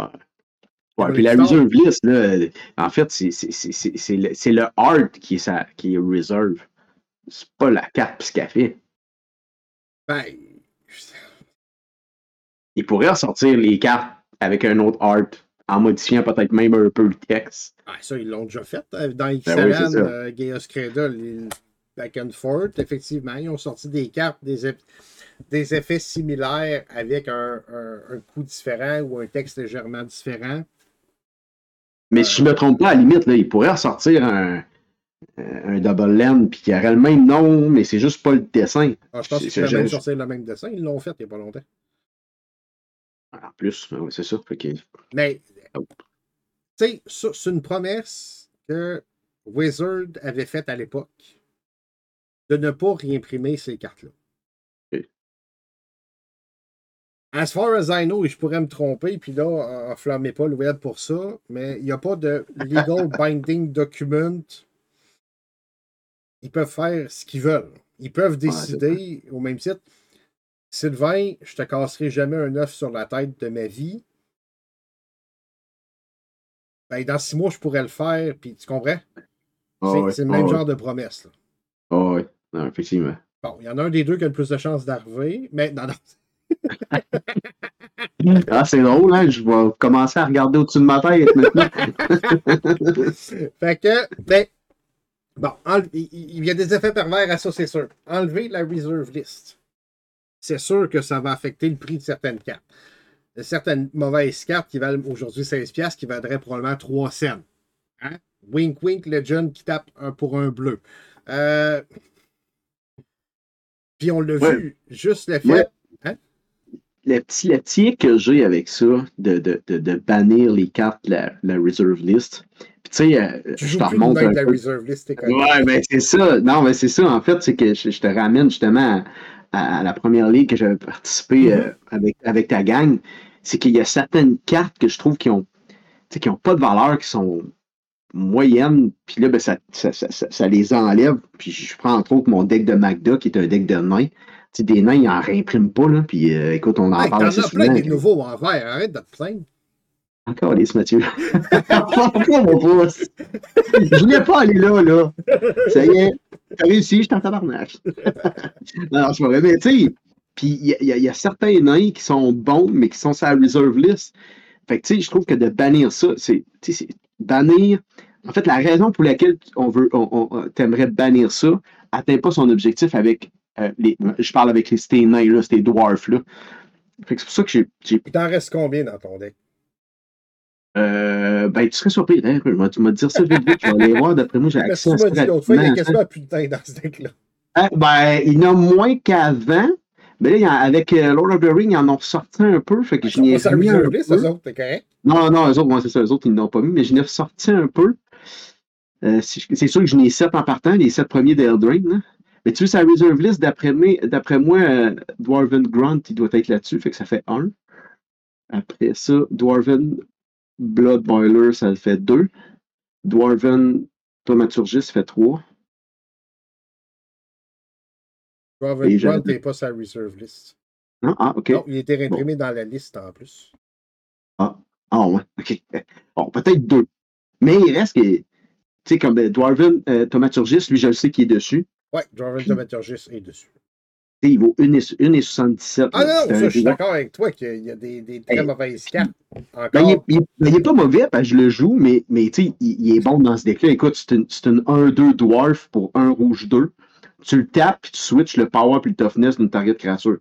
Ouais, puis la reserve list, là, en fait, c'est le, le art qui est, sa- qui est reserve. C'est pas la carte ce qu'elle fait. Ben, Il pourrait ressortir les cartes avec un autre art en modifiant peut-être même un peu le texte. ah, ça, ils l'ont déjà fait. euh, Dans Ben oui, euh, les Back and Forth, effectivement, ils ont sorti des cartes, des, eff- des effets similaires avec un, un- un coup différent ou un texte légèrement différent. Mais si je me trompe pas, à la limite, là, il pourrait ressortir un, un double land puis qu'il y aurait le même nom, mais c'est juste pas le dessin. Ah, je pense qu'ils c'est- pourraient même le même dessin. Ils l'ont fait il n'y a pas longtemps. En plus, oui, c'est ça. Que- Mais, Oh. tu sais, c'est une promesse que Wizard avait faite à l'époque de ne pas réimprimer ces cartes-là. As far as I know, et je pourrais me tromper, puis là, euh, enflammez pas le web pour ça, mais il n'y a pas de legal binding document. Ils peuvent faire ce qu'ils veulent. Ils peuvent décider au même titre. Sylvain, je te casserai jamais un œuf sur la tête de ma vie. Ben, dans six mois, je pourrais le faire, puis tu comprends? C'est le même genre de promesse. là. ouais. Non, effectivement. Bon, il y en a un des deux qui a le plus de chances d'arriver, mais non, non. Ah, c'est drôle, hein? Je vais commencer à regarder au-dessus de ma tête maintenant. fait que, ben, bon, il, y a des effets pervers à ça, c'est sûr. Enlever la reserve list. C'est sûr que ça va affecter le prix de certaines cartes. De certaines mauvaises cartes qui valent aujourd'hui 16$, qui vaudraient probablement 3 cents. Hein? Wink Wink Legend qui tape un pour un bleu. Euh, Puis on l'a Ouais. vu, juste le fait. Ouais. le petit, le petit hic que j'ai avec ça, de, de, de, de bannir les cartes la, la reserve list. Tu sais, euh, je te remonte un de la peu. reserve list, t'es connu. Ouais, ben c'est ça. Non, mais c'est ça. En fait, c'est que je, je te ramène justement à, à la première ligue que j'avais participé euh, avec, avec ta gang. C'est qu'il y a certaines cartes que je trouve qui ont, qui ont pas de valeur, qui sont moyennes. Puis là, ben, ça, ça, ça, ça- les enlève. Puis je prends entre autres mon deck de Magda, qui est un deck de nains. Tu sais, des nains, ils en réimpriment pas. Là. Puis euh, écoute, on en Hey, parle T'en assez as plein des nouveaux en vert, arrête de te plaindre. Encore les Mathieu. Pourquoi mon poste? Je voulais pas aller là, là. Ça y est, t'as réussi, je t'en non, c'est pas vrai. Mais tu sais, puis il y, a certains nains qui sont bons, mais qui sont sur la reserve list. Fait que tu sais, je trouve que de bannir ça, c'est bannir. En fait, la raison pour laquelle on veut, on t'aimerais bannir ça, atteint pas son objectif avec euh, les. Je parle avec les ces nains, là, ces dwarfs, là. Fait que c'est pour ça que j'ai. Il t'en reste combien dans ton deck? Euh, ben, tu serais surpris, hein? Tu m'as dit ça vite vite, je vais aller voir. D'après moi, j'ai accès à ça. Tu m'as dit l'autre fois, il y a quasiment plus de temps dans ce deck-là. Ah, ben, il y en a moins qu'avant. Mais là, avec euh, Lord of the Ring, ils en ont ressorti un peu. Fait que je n'ai pas mis un peu. Eux autres, t'es correct? Non, non, eux autres, moi, c'est ça. Eux autres, ils n'ont pas mis, mais je n'ai ressorti un peu. Euh, c'est sûr que je n'ai sept en partant, les sept premiers d'Eldring. Mais tu veux, sa reserve list, d'après moi, euh, Dwarven Grunt, il doit être là-dessus. Fait que ça fait un. Après ça, Dwarven Blood Boiler, ça fait 2. Dwarven Thaumaturgis fait 3. Dwarven Grunt n'est pas sa reserve list. Non? Ah, OK. Non, il était réimprimé bon. dans la liste en plus. Ah, ah ouais, OK. Bon, peut-être 2. Mais il reste que, tu sais, comme euh, Dwarven euh, Thaumaturgis, lui, je le sais qu'il est dessus. Ouais, Dwarven Thaumaturgis est dessus il vaut 1,77. Ah non, ça, je suis d'accord avec toi qu'il y a des, des très mauvaises cartes. Ben, il n'est pas mauvais parce que je le joue, mais, mais il, il, est bon dans ce deck-là. Écoute, c'est une, une 1-2 dwarf pour 1 rouge 2. Tu le tapes, puis tu switches le power puis le toughness d'une target créature.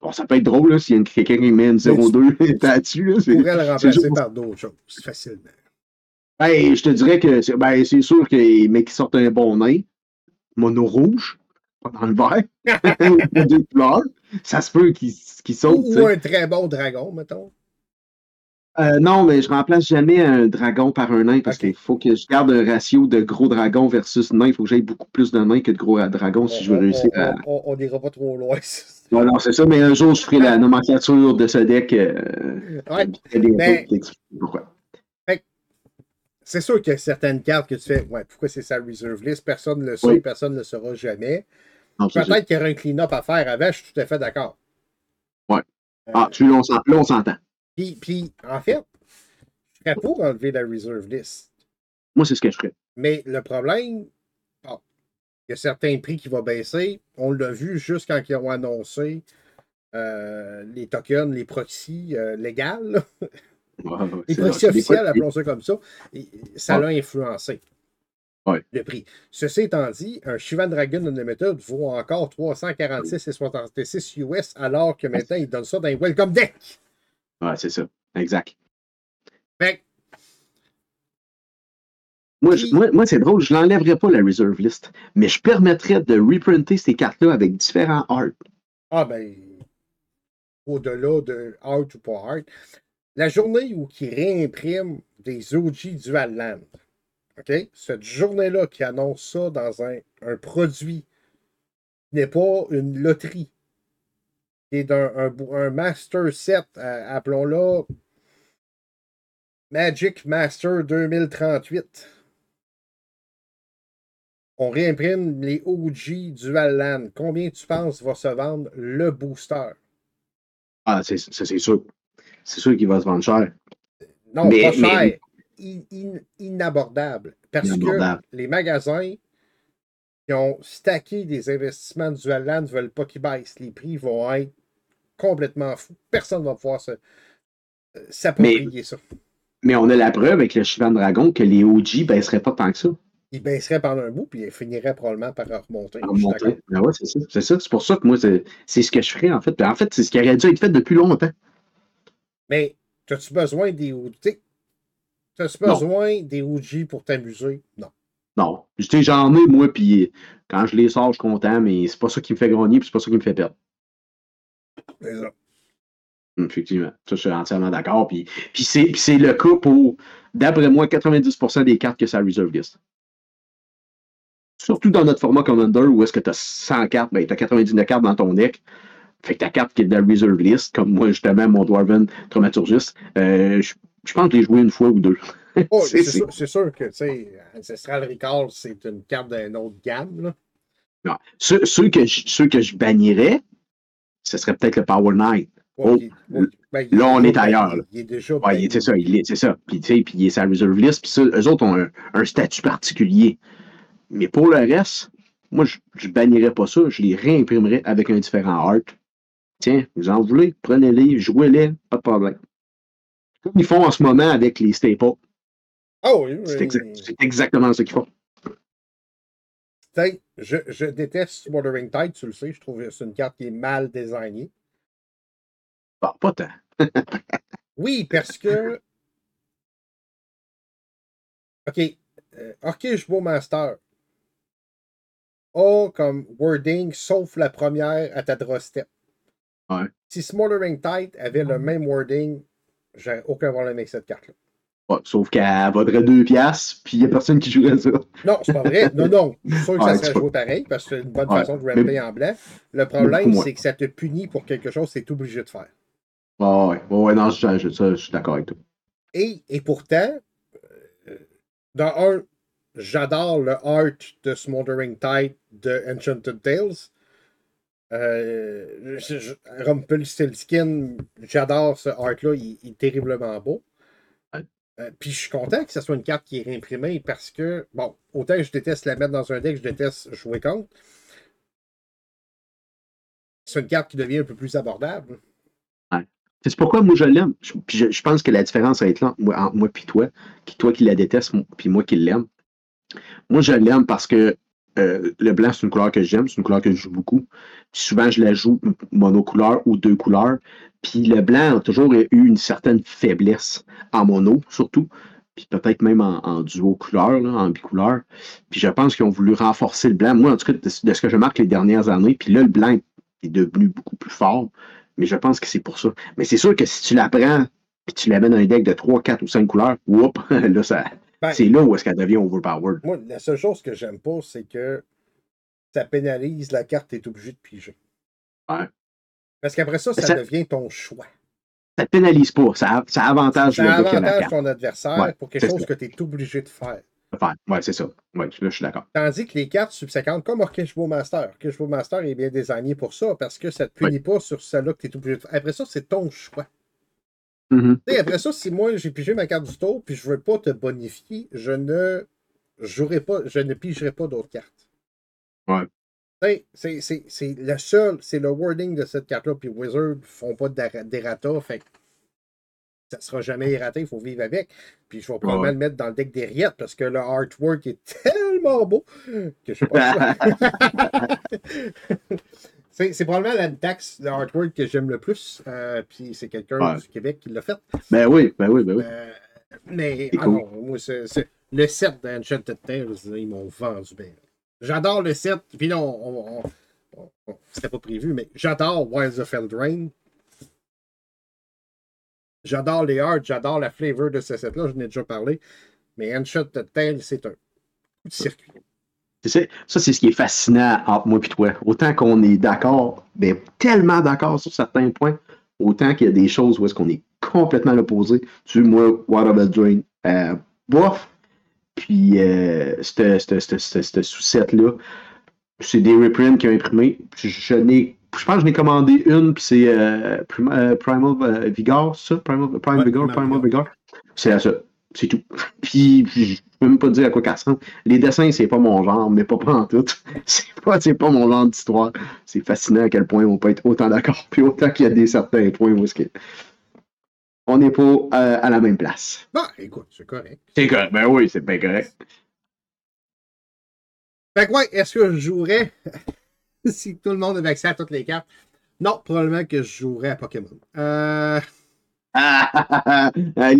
Bon, ça peut être drôle s'il y a quelqu'un qui met une 0-2 là-dessus. Tu pourrais le remplacer par d'autres choses, facilement. Ben, je te dirais que ben, c'est sûr que mais qu'il sorte un bon nain, mono rouge, dans le vert, deux couleurs, ça se peut qu'il qu saute. Ou un très bon dragon, mettons. Euh, non, mais je remplace jamais un dragon par un nain parce qu'il faut que je garde un ratio de gros dragon versus nain. Il faut que j'aie beaucoup plus de nains que de gros dragons si je veux réussir à. On n'ira pas trop loin. non, non, c'est ça, mais un jour, je ferai la nomenclature de ce deck. Euh, ouais, mais... pourquoi. C'est sûr qu'il y a certaines cartes que tu fais, ouais, pourquoi c'est ça reserve list? Personne ne le sait, oui. personne ne le saura jamais. Peut-être qu'il y aurait un clean-up à faire avec, je suis tout à fait d'accord. Ouais. Ah, tu, là, on s'entend. Puis, puis, en fait, je serais pour enlever la reserve list. Moi, c'est ce que je ferais. Mais le problème, bon, il y a certains prix qui vont baisser. On l'a vu juste quand ils ont annoncé euh, les tokens, les proxys euh, légales. Ouais, les proxys officiels, appelons ça comme ça. Et ça l'a influencé. Le prix. Ceci étant dit, un Shivan Dragon Unlimited vaut encore 346,66 US alors que maintenant, ils donnent ça dans un Welcome Deck. Ouais, c'est ça. Exact. Fait moi, je, moi, moi c'est drôle, je n'enlèverais pas la reserve list, mais je permettrais de reprinter ces cartes-là avec différents art. Ah ben, au-delà de art ou pas art, la journée où ils réimpriment des OG Dual Land, OK? Cette journée-là qui annonce ça dans un, un produit n'est pas une loterie. qui est un, un, un master set, euh, appelons-le Magic Master 2038. On réimprime les OG Dual Land. Combien tu penses va se vendre le booster? Ah, c'est sûr. C'est sûr qu'il va se vendre cher. Non, mais, pas cher. Mais in, in, inabordable. Parce inabordable. que les magasins qui ont stacké des investissements du Dual ne veulent pas qu'ils baissent. Les prix vont être complètement fous. Personne ne va pouvoir s'approprier ça. Mais on a la preuve avec le Chivan Dragon que les OG ne baisseraient pas tant que ça. Ils baisseraient par un bout, puis ils finiraient probablement par remonter. remonter. Ben ouais, c'est ça. C'est ça. C'est pour ça que moi, c'est ce que je ferais, en fait. en fait, c'est ce qui aurait dû être fait depuis longtemps. Mais as-tu besoin des OG? T'as-tu besoin des OG pour t'amuser? Non. Non. J'en ai, moi, puis quand je les sors, je suis content, mais c'est pas ça qui me fait gagner, puis c'est pas ça qui me fait perdre. Effectivement. Ça, je suis entièrement d'accord. Puis, puis c'est le cas pour, d'après moi, 90% des cartes que ça reserve list. Surtout dans notre format Commander, où est-ce que tu as 100 cartes, ben, tu as 99 cartes dans ton deck. Fait que ta carte qui est de la reserve list, comme moi, justement, mon Dwarven Traumaturgist, euh, je je pense que je l'ai joué une fois ou deux. Oh, c'est sûr, sûr, que Ancestral Recall, c'est une carte d'une autre gamme. Là. Non. Ceux, ceux, que je, ceux que je bannirais, ce serait peut-être le Power Knight. Oh, il- ben, là, on est ailleurs. Il est déjà. Ouais, c'est ça, il est- c'est ça. Puis, tu sais, puis il est sa reserve list, puis ça, eux autres ont un, un statut particulier. Mais pour le reste, moi, je, je bannirais pas ça, je les réimprimerais avec un différent art. Tiens, vous en voulez, prenez-les, jouez-les, pas de problème. Comme ils font en ce moment avec les staples. Ah oui, C'est oui. exact- c'est exactement ce qu'ils font. Je, je déteste Smothering Tide, tu le sais. Je trouve que c'est une carte qui est mal designée. Bon, pas tant. Oui, parce que. OK. Euh, Orkish Master a comme wording sauf la première à ta draw step. Ouais. Si Smothering Tide avait le même wording, j'aurais aucun problème avec cette carte-là. Ouais, sauf qu'elle vaudrait deux piastres, puis il n'y a personne qui jouerait ça. Non, c'est pas vrai. Non, non. Je suis sûr que Ouais, ça serait joué pareil parce que c'est une bonne Ouais, façon de ramper mais- en blanc. Le problème, c'est que ça te punit pour quelque chose que tu es obligé de faire. Ouais, ouais, non, je, je- ça, je suis d'accord avec toi. Et, et pourtant, euh, dans un, j'adore le art de Smoldering Tide de Enchanted Tales. Euh, je- je- Rumpelstiltskin, j'adore ce art-là, il, il est terriblement beau. Euh, puis je suis content que ce soit une carte qui est réimprimée parce que, bon, autant je déteste la mettre dans un deck, je déteste jouer contre. C'est une carte qui devient un peu plus abordable. C'est pourquoi moi je l'aime. Je- Puis je, je pense que la différence va être là moi, entre moi et toi, qui toi qui la déteste, puis moi qui l'aime. Moi je l'aime parce que euh, le blanc, c'est une couleur que j'aime, c'est une couleur que je joue beaucoup. Puis souvent, je la joue monocouleur ou deux couleurs. Puis le blanc a toujours eu une certaine faiblesse en mono, surtout. Puis peut-être même en, duo couleur, en bicouleur. Puis je pense qu'ils ont voulu renforcer le blanc. Moi, en tout cas, de, ce que je marque les dernières années, puis là, le blanc est devenu beaucoup plus fort. Mais je pense que c'est pour ça. Mais c'est sûr que si tu la prends puis tu la mets dans un deck de 3, 4 ou 5 couleurs, whoop, là, ça, Ben, c'est là où est-ce qu'elle devient overpowered. Moi, la seule chose que j'aime pas, c'est que ça pénalise la carte que tu es obligé de piger. Ouais. Parce qu'après ça, ça, Ça- devient ton choix. Ça te pénalise pas. Ça, ça avantage le Ça gars qui a la avantage ton adversaire Ouais, pour quelque chose ça. que tu es obligé de faire. Faire. Ouais, c'est ça. Ouais, là, je suis d'accord. Tandis que les cartes subséquentes, comme Orkish Master, Orkish Master est bien désigné pour ça, parce que ça ne te punit pas sur celle-là que tu es obligé de faire. Après ça, c'est ton choix. Mhm. Sais, après ça, si moi j'ai pigé ma carte du tour puis je veux pas te bonifier, je ne jouerai pas, je ne pigerai pas d'autres cartes. Ouais. C'est, le seul, c'est le wording de cette carte-là, puis Wizard font pas d'erra- d'errata, fait que ça sera jamais erraté, il faut vivre avec. Puis je vais probablement Ouais. le mettre dans le deck des rillettes parce que le artwork est tellement beau que je sais pas. c'est, probablement la taxe, le artwork que j'aime le plus. euh, puis c'est quelqu'un Ouais. du Québec qui l'a fait. Ben oui, ben oui, ben oui. Euh, mais ah cool. non, moi, le set d'Enchanted Tales, ils m'ont vendu bien. J'adore le set. Puis là, on, on- on- on- on- c'était pas prévu, mais j'adore Wilds of Eldraine. J'adore les arts, j'adore la flavor de ce set-là, je n'ai déjà parlé. Mais Enchanted Tales, c'est un coup de circuit. Ça, c'est ce qui est fascinant entre moi et toi. Autant qu'on est d'accord, ben, tellement d'accord sur certains points, autant qu'il y a des choses où est-ce qu'on est complètement à l'opposé. Tu moi, What of Drain, euh, bof. Puis, euh, ce ce- ce- ce- ce sous-set-là, c'est des reprints qui ont imprimé. Je, je n'ai- je pense que je n'ai commandé une, puis c'est euh, euh, Primal Vigor, ça? Primal, Prime Ouais, Vigor, Primal Primal Vigor. C'est la seule. C'est tout. Puis, je peux même pas te dire à quoi qu'elle ressemble. Les dessins, c'est pas mon genre, mais pas, pas en tout. C'est pas, c'est pas mon genre d'histoire. C'est fascinant à quel point on peut être autant d'accord, puis autant qu'il y a des certains points où on n'est pas euh, à la même place. Bon, écoute, c'est correct. C'est correct. Ben oui, c'est bien correct. Fait que ouais, est-ce que je jouerais si tout le monde avait accès à toutes les cartes? Non, probablement que je jouerais à Pokémon. Euh, là,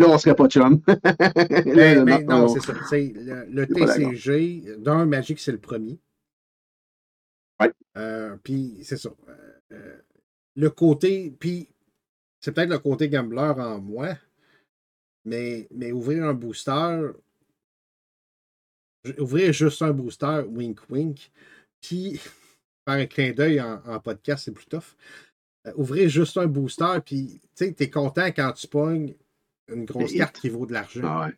on serait pas chum. mais, non, non, on- c'est ça. Le. TCG, d'un Magic, c'est le premier. Ouais. Euh, puis c'est ça. Euh, euh, le côté, puis c'est peut-être le côté gambler en moi, mais, mais ouvrir un booster, ouvrir juste un booster, wink wink, puis faire un clin d'œil en, en podcast, c'est plus tough. Euh, ouvrir juste un booster, puis tu t'es content quand tu pognes une grosse carte qui vaut de l'argent. Ah ouais.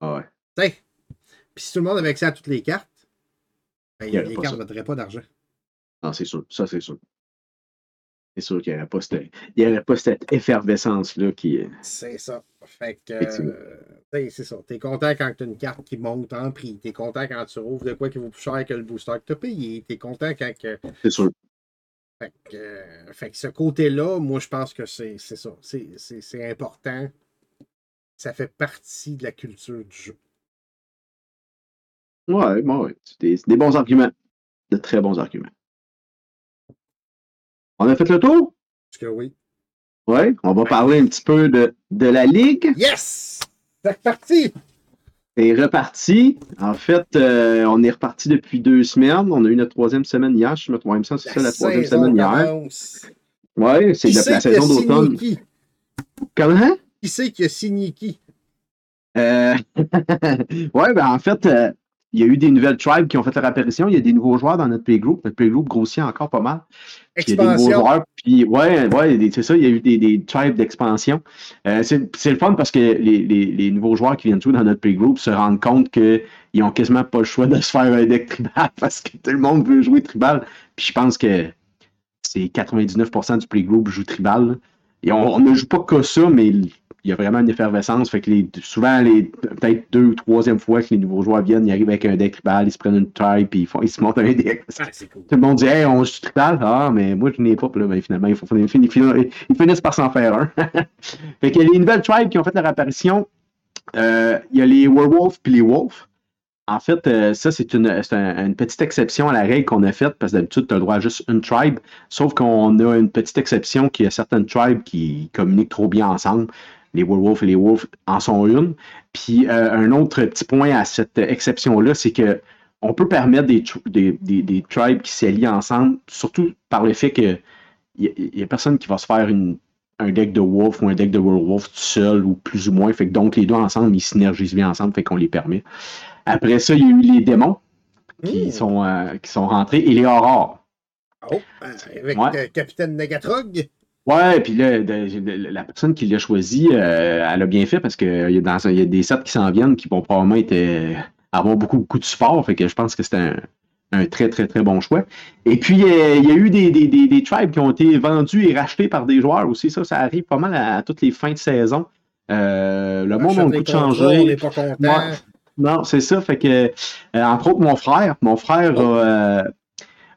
Ah ouais. Tu sais, Puis si tout le monde avait accès à toutes les cartes, ben, Il y les cartes ne vaudraient pas d'argent. Non, c'est sûr. Ça, c'est sûr. c'est sûr qu'il n'y aurait, pas cette, il aurait pas cette effervescence-là qui. C'est ça. Fait que. Euh, c'est ça. T'es content quand tu as une carte qui monte en prix. T'es content quand tu rouvres de quoi qui vaut plus cher que le booster que tu as payé. T'es content quand. Que... C'est sûr. Fait que, euh, fait que ce côté-là, moi, je pense que c'est ça. C'est important. Ça fait partie de la culture du jeu. Ouais, bon, ouais. C'est des, des bons arguments. De très bons arguments. On a fait le tour? Parce que oui? Oui, on va parler un petit peu de, de la Ligue. Yes! C'est reparti! C'est reparti. En fait, euh, on est reparti depuis deux semaines. On a eu notre troisième semaine hier. Je me trompe, ça, c'est ça, la troisième semaine hier. Oui, c'est la, la saison d'automne. Comment? Qui c'est qui a signé qui? Euh... oui, ben en fait, euh, il y a eu des nouvelles tribes qui ont fait leur apparition. Il y a des nouveaux joueurs dans notre playgroup. Notre playgroup grossit encore pas mal. Expansion. Il y a des nouveaux joueurs. Puis, ouais, ouais c'est ça. Il y a eu des, des tribes d'expansion. Euh, c'est le fun parce que les, les, les, nouveaux joueurs qui viennent jouer dans notre playgroup se rendent compte qu'ils n'ont quasiment pas le choix de se faire un deck tribal parce que tout le monde veut jouer tribal. Puis je pense que c'est 99% du playgroup joue tribal. Et on, on, ne joue pas que ça, mais il y a vraiment une effervescence. Fait que les, souvent, les peut-être deux ou troisième fois que les nouveaux joueurs viennent, ils arrivent avec un deck tribal, ils se prennent une tribe, puis ils, font, ils se montent un deck. Ah, cool. Tout le monde dit Hey, on joue tribal? Ah, mais moi, je n'ai pas. Puis là, ben, finalement, ils, font, ils, finissent, ils, finissent par s'en faire un. fait que les nouvelles tribes qui ont fait leur apparition, euh, il y a les werewolves puis les wolves. En fait, euh, ça, c'est une, un, une, petite exception à la règle qu'on a faite, parce que d'habitude, tu as le droit à juste une tribe, sauf qu'on a une petite exception qui a certaines tribes qui communiquent trop bien ensemble les werewolves et les wolves en sont une. Puis euh, un autre petit point à cette exception-là, c'est que on peut permettre des, des, des, des tribes qui s'allient ensemble, surtout par le fait qu'il n'y a, a, personne qui va se faire une, un deck de wolf ou un deck de werewolf tout seul ou plus ou moins. Fait que donc les deux ensemble, ils synergisent bien ensemble, fait qu'on les permet. Après ça, il y a eu les démons qui, mmh. sont, euh, qui sont rentrés et les aurores. Oh, avec ouais. Capitaine Negatrog. Ouais, puis là, de, de, la personne qui l'a choisi, euh, elle a bien fait parce qu'il y, a y a des sets qui s'en viennent qui vont probablement être, euh, avoir beaucoup, beaucoup de support. Fait que je pense que c'est un, un, très, très, très bon choix. Et puis, euh, il y a eu des, des, des, des, tribes qui ont été vendus et rachetés par des joueurs aussi. Ça, ça arrive pas mal à, à toutes les fins de saison. le monde a un coup de changer. On n'est pas content. Ouais. Non, c'est ça. Fait que, entre autres, mon frère, mon frère a,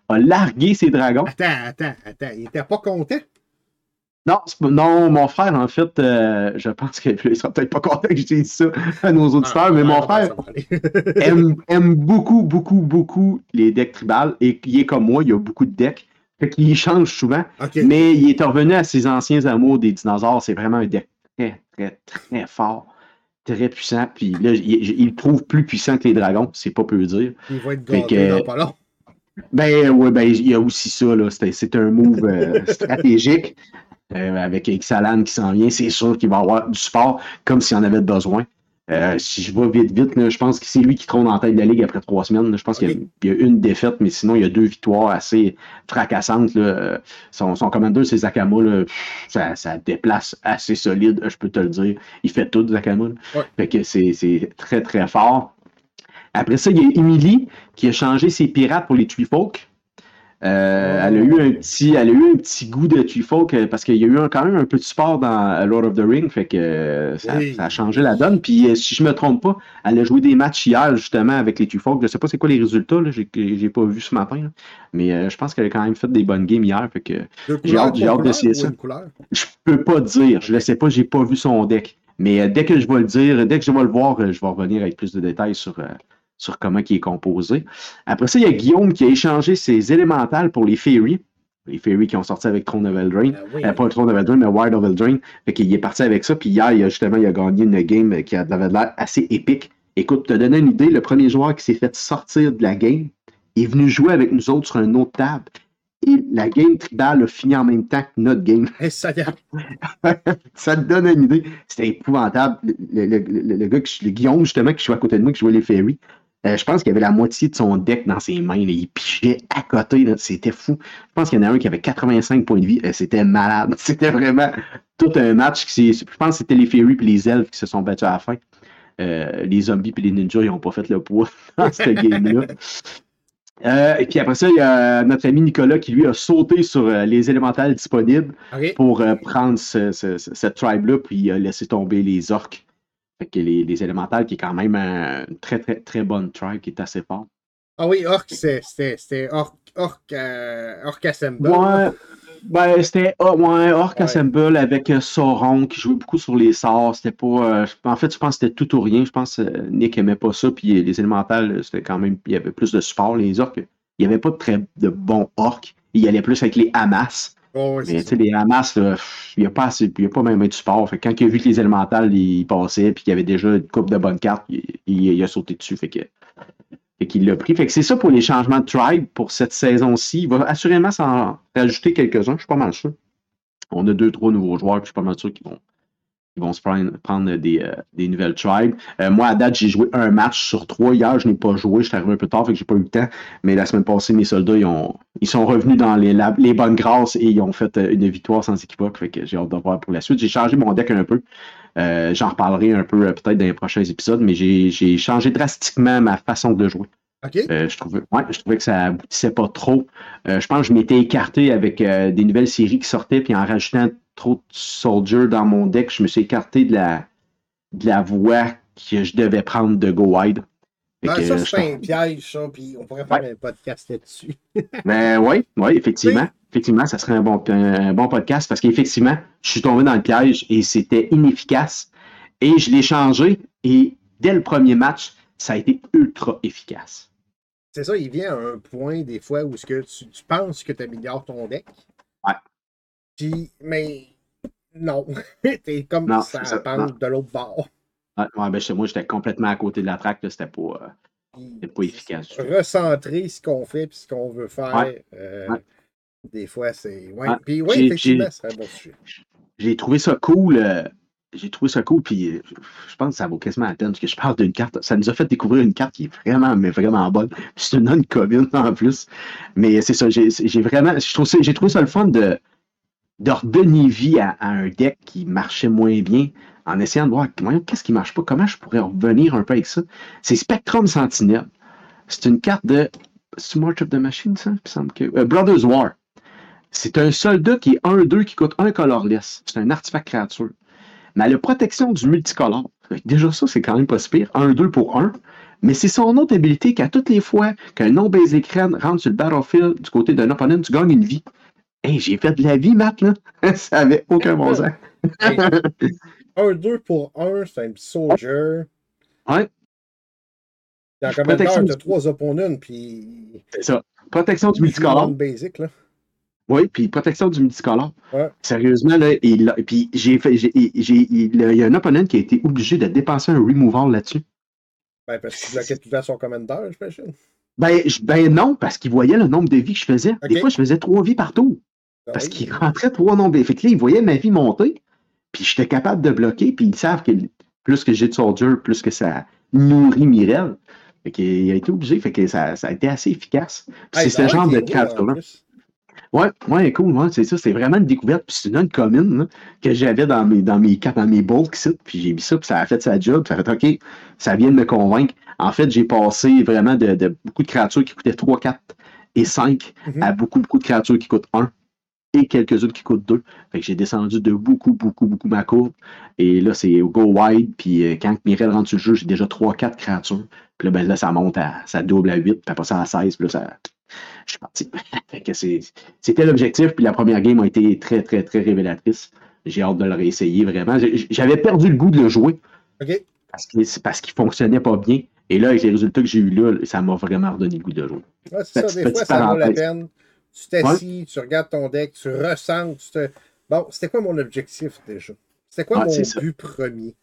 a largué ses dragons. Attends, attends, attends. Il était pas content? Non, non, mon frère, en fait, euh, je pense qu'il sera peut-être pas content que je dise ça à nos auditeurs, ah, mais mon frère aime, aime, beaucoup, beaucoup, beaucoup les decks tribales et il est comme moi, il a beaucoup de decks. Fait qu'il change souvent. Okay. Mais il est revenu à ses anciens amours des dinosaures. C'est vraiment un deck très, très, très fort. Très puissant. Puis là, il, il trouve plus puissant que les dragons. C'est pas peu dire. Il va être gâté dans pas long. Ben, ouais, ben, il y a aussi ça, là. C'est un move euh, stratégique. Euh, avec Xalan qui s'en vient, c'est sûr qu'il va avoir du sport comme s'il en avait besoin. Euh, si je vais vite, vite, là, je pense que c'est lui qui trône en tête de la Ligue après trois semaines. Là. Je pense okay. qu'il y, a une défaite, mais sinon, il y a deux victoires assez fracassantes. Là. Son, son commandeur, c'est Zakama. Ça, ça, déplace assez solide, je peux te le dire. Il fait tout, Zakama. Ouais. Fait que c'est très, très fort. Après ça, il y a Emily qui a changé ses pirates pour les Treefolk. Euh, elle, a eu un petit, elle a eu un petit goût de Treefolk parce qu'il y a eu un, quand même un peu de sport dans Lord of the Ring, fait que euh, ça, oui. ça, a changé la donne. Puis euh, si je me trompe pas, elle a joué des matchs hier justement avec les Treefolk. Je sais pas c'est quoi les résultats, j'ai pas vu ce matin, là. mais euh, je pense qu'elle a quand même fait des bonnes games hier, fait que j'ai hâte, hâte d'essayer ça. Je peux pas dire, je le sais pas, j'ai pas vu son deck. Mais dès que je vais le dire, dès que je vais le voir, je vais revenir avec plus de détails sur sur comment il est composé. Après ça, il y a Guillaume qui a échangé ses élémentales pour les Fairies. Les Fairies qui ont sorti avec Throne of Eldraine. Ah, oui. euh, pas Throne of Eldraine, mais Wild of Eldraine. Fait qu'il est parti avec ça. Puis hier, il a, justement, il a gagné une game qui avait l'air assez épique. Écoute, te donner une idée, le premier joueur qui s'est fait sortir de la game est venu jouer avec nous autres sur une autre table. Et la game tribale a fini en même temps que notre game. Et ça, ça te donne une idée. C'était épouvantable. Le, le, le, le, gars, le Guillaume, justement, qui jouait à côté de moi, qui jouait les Fairies, euh, je pense qu'il avait la moitié de son deck dans ses mains. Là. Il pichait à côté. C'était fou. Je pense qu'il y en a un qui avait 85 points de vie. Euh, c'était malade. C'était vraiment tout un match. Qui je pense que c'était les Fairies et les Elfes qui se sont battus à la fin. Euh, les zombies et les ninjas, ils n'ont pas fait le poids dans cette game-là. Et puis après ça, il y a notre ami Nicolas qui lui a sauté sur les élémentales disponibles pour prendre ce- ce- ce- cette tribe-là, puis il a laissé tomber les orques. Fait que les, les élémentales, qui est quand même un- une très, très, très bonne tribe, qui est assez forte. Ah oui, Orc, c'était Orc, Orc, euh, Orc Assemble. Ouais, ben, c'était ah, ouais, Orc Ouais. Assemble avec euh, Sauron qui jouait beaucoup sur les sorts. C'était pas. euh, en fait, je pense que c'était tout ou rien. Je pense que euh, Nick aimait pas ça. Puis euh, les élémentales, euh, c'était quand même. Il y avait plus de support. Les orques, il n'y avait pas de très de bons orques. Il allait plus avec les Hamas. Oh, Mais tu sais, les Hamas, il n'y a a pas même de support. Fait que quand il a vu que les élémentales, ils passaient, puis qu'il y avait déjà une coupe de bonnes cartes, il, il- il a sauté dessus. Fait que. Fait qu'il l'a pris. Fait que c'est ça pour les changements de tribe pour cette saison-ci. Il va assurément s'en rajouter quelques-uns, je suis pas mal sûr. On a deux, trois nouveaux joueurs, puis je suis pas mal sûr qu'ils vont, ils vont se prendre, prendre des, euh, des nouvelles tribes. Euh, moi, à date, j'ai joué un match sur trois. Hier, je n'ai pas joué, je suis arrivé un peu tard, fait que j'ai pas eu le temps. Mais la semaine passée, mes soldats, ils, ont, ils sont revenus dans les, la- les bonnes grâces et ils ont fait euh, une victoire sans équivoque. Fait que j'ai hâte de voir pour la suite. J'ai changé mon deck un peu. Euh, J'en reparlerai un peu peut-être dans les prochains épisodes, mais j'ai changé drastiquement ma façon de jouer. Euh, je, trouvais, ouais, je trouvais que ça aboutissait pas trop. Euh, je pense que je m'étais écarté avec euh, des nouvelles séries qui sortaient, puis en rajoutant trop de soldiers dans mon deck, je me suis écarté de la, de la voie que je devais prendre de Go Wide. Ah, ça, c'est un piège, ça, puis on pourrait faire un podcast là-dessus. ben oui, oui, effectivement. Effectivement, ça serait un bon, un bon podcast parce qu'effectivement, je suis tombé dans le piège et c'était inefficace. Et je l'ai changé et dès le premier match, ça a été ultra efficace. C'est ça, il vient à un point des fois où ce que tu, tu penses que tu améliores ton deck. Puis, mais non. T'es comme Non, ça ça, pente de l'autre bord. Ouais, ouais, ben, chez moi, j'étais complètement à côté de la traque. là, C'était pas, euh, c'était pas efficace. Recentrer ce qu'on fait puis ce qu'on veut faire. Ouais. euh, Ouais. Des fois, c'est. Ouais. Puis, oui, effectivement, c'est un bon sujet. J'ai trouvé ça cool. euh, j'ai trouvé ça cool, puis je pense que ça vaut quasiment la peine parce que je parle d'une carte. Ça nous a fait découvrir une carte qui est vraiment, mais vraiment bonne. C'est une non-commune en plus. Mais c'est ça, j'ai vraiment. J'ai trouvé ça le fun de, de redonner vie à, un deck qui marchait moins bien en essayant de voir qu'est-ce qui marche pas, comment je pourrais revenir un peu avec ça? C'est Spectrum Sentinel. C'est une carte de. March of the Machine, ça? Il me semble que. euh, Brothers War. C'est un soldat qui est 1-2 qui coûte un colorless. C'est un artefact créature. Mais elle a protection du multicolore. Déjà, ça, c'est quand même pas si pire. 1-2 pour 1. Mais c'est son autre habilité qu'à toutes les fois qu'un non-base écran rentre sur le battlefield du côté d'un opponent, tu gagnes une vie. Hey, j'ai fait de la vie, Matt, là. ça avait aucun bon sens. Un 2 pour 1, c'est un petit soldier. Ouais. Dans combien temps, t'as du- trois opponents, puis. C'est ça. Protection du multicolore. basic, là. Oui, puis protection du multicolore. Ouais. Sérieusement, là, il, a- puis j'ai fait, j'ai, j'ai- il y a un opponent qui a été obligé de dépenser un removal là-dessus. Ben, parce qu'il bloquait tout le temps son commandeur, j'imagine. Ben, je- ben non, parce qu'il voyait le nombre de vies que je faisais. Des Ok. fois, je faisais trois vies par tour. Parce oui. qu'il rentrait trois nombres. Fait que là, il voyait ma vie monter, puis j'étais capable de bloquer, puis ils savent que plus que j'ai de soldier, plus que ça nourrit Mirel. Fait qu'il a été obligé, fait que ça, ça a été assez efficace. Hey, c'est ce genre de plus. Ouais, ouais, cool, ouais, c'est ça, c'est vraiment une découverte, puis c'est une autre commune là, que j'avais dans mes, dans mes cartes, dans mes bulk sites, puis j'ai mis ça, puis ça a fait sa job, ça a fait OK, ça vient de me convaincre. En fait, j'ai passé vraiment de, de beaucoup de créatures qui coûtaient 3, 4 et 5 Mhm. à beaucoup, beaucoup de créatures qui coûtent 1 et quelques-unes qui coûtent 2. Fait que j'ai descendu de beaucoup, beaucoup, beaucoup ma courbe. Et là, c'est go wide, puis euh, quand Mirel rentre sur le jeu, j'ai déjà 3, 4 créatures. Puis là, ben, là, ça monte à, ça double à 8, puis après ça à 16, puis là, ça, je suis parti. fait que c'est- c'était l'objectif, puis la première game a été très, très, très révélatrice. J'ai hâte de le réessayer, vraiment. J'avais perdu le goût de le jouer OK. parce qu'il c'est parce qu'il fonctionnait pas bien. Et là, avec les résultats que j'ai eus là, ça m'a vraiment redonné le goût de le jouer. Ouais, c'est ça, des fois, ça vaut la peine. Tu t'assis, tu regardes ton deck, tu ressens, tu te. Bon, c'était quoi mon objectif déjà? C'était quoi Ouais, mon but premier?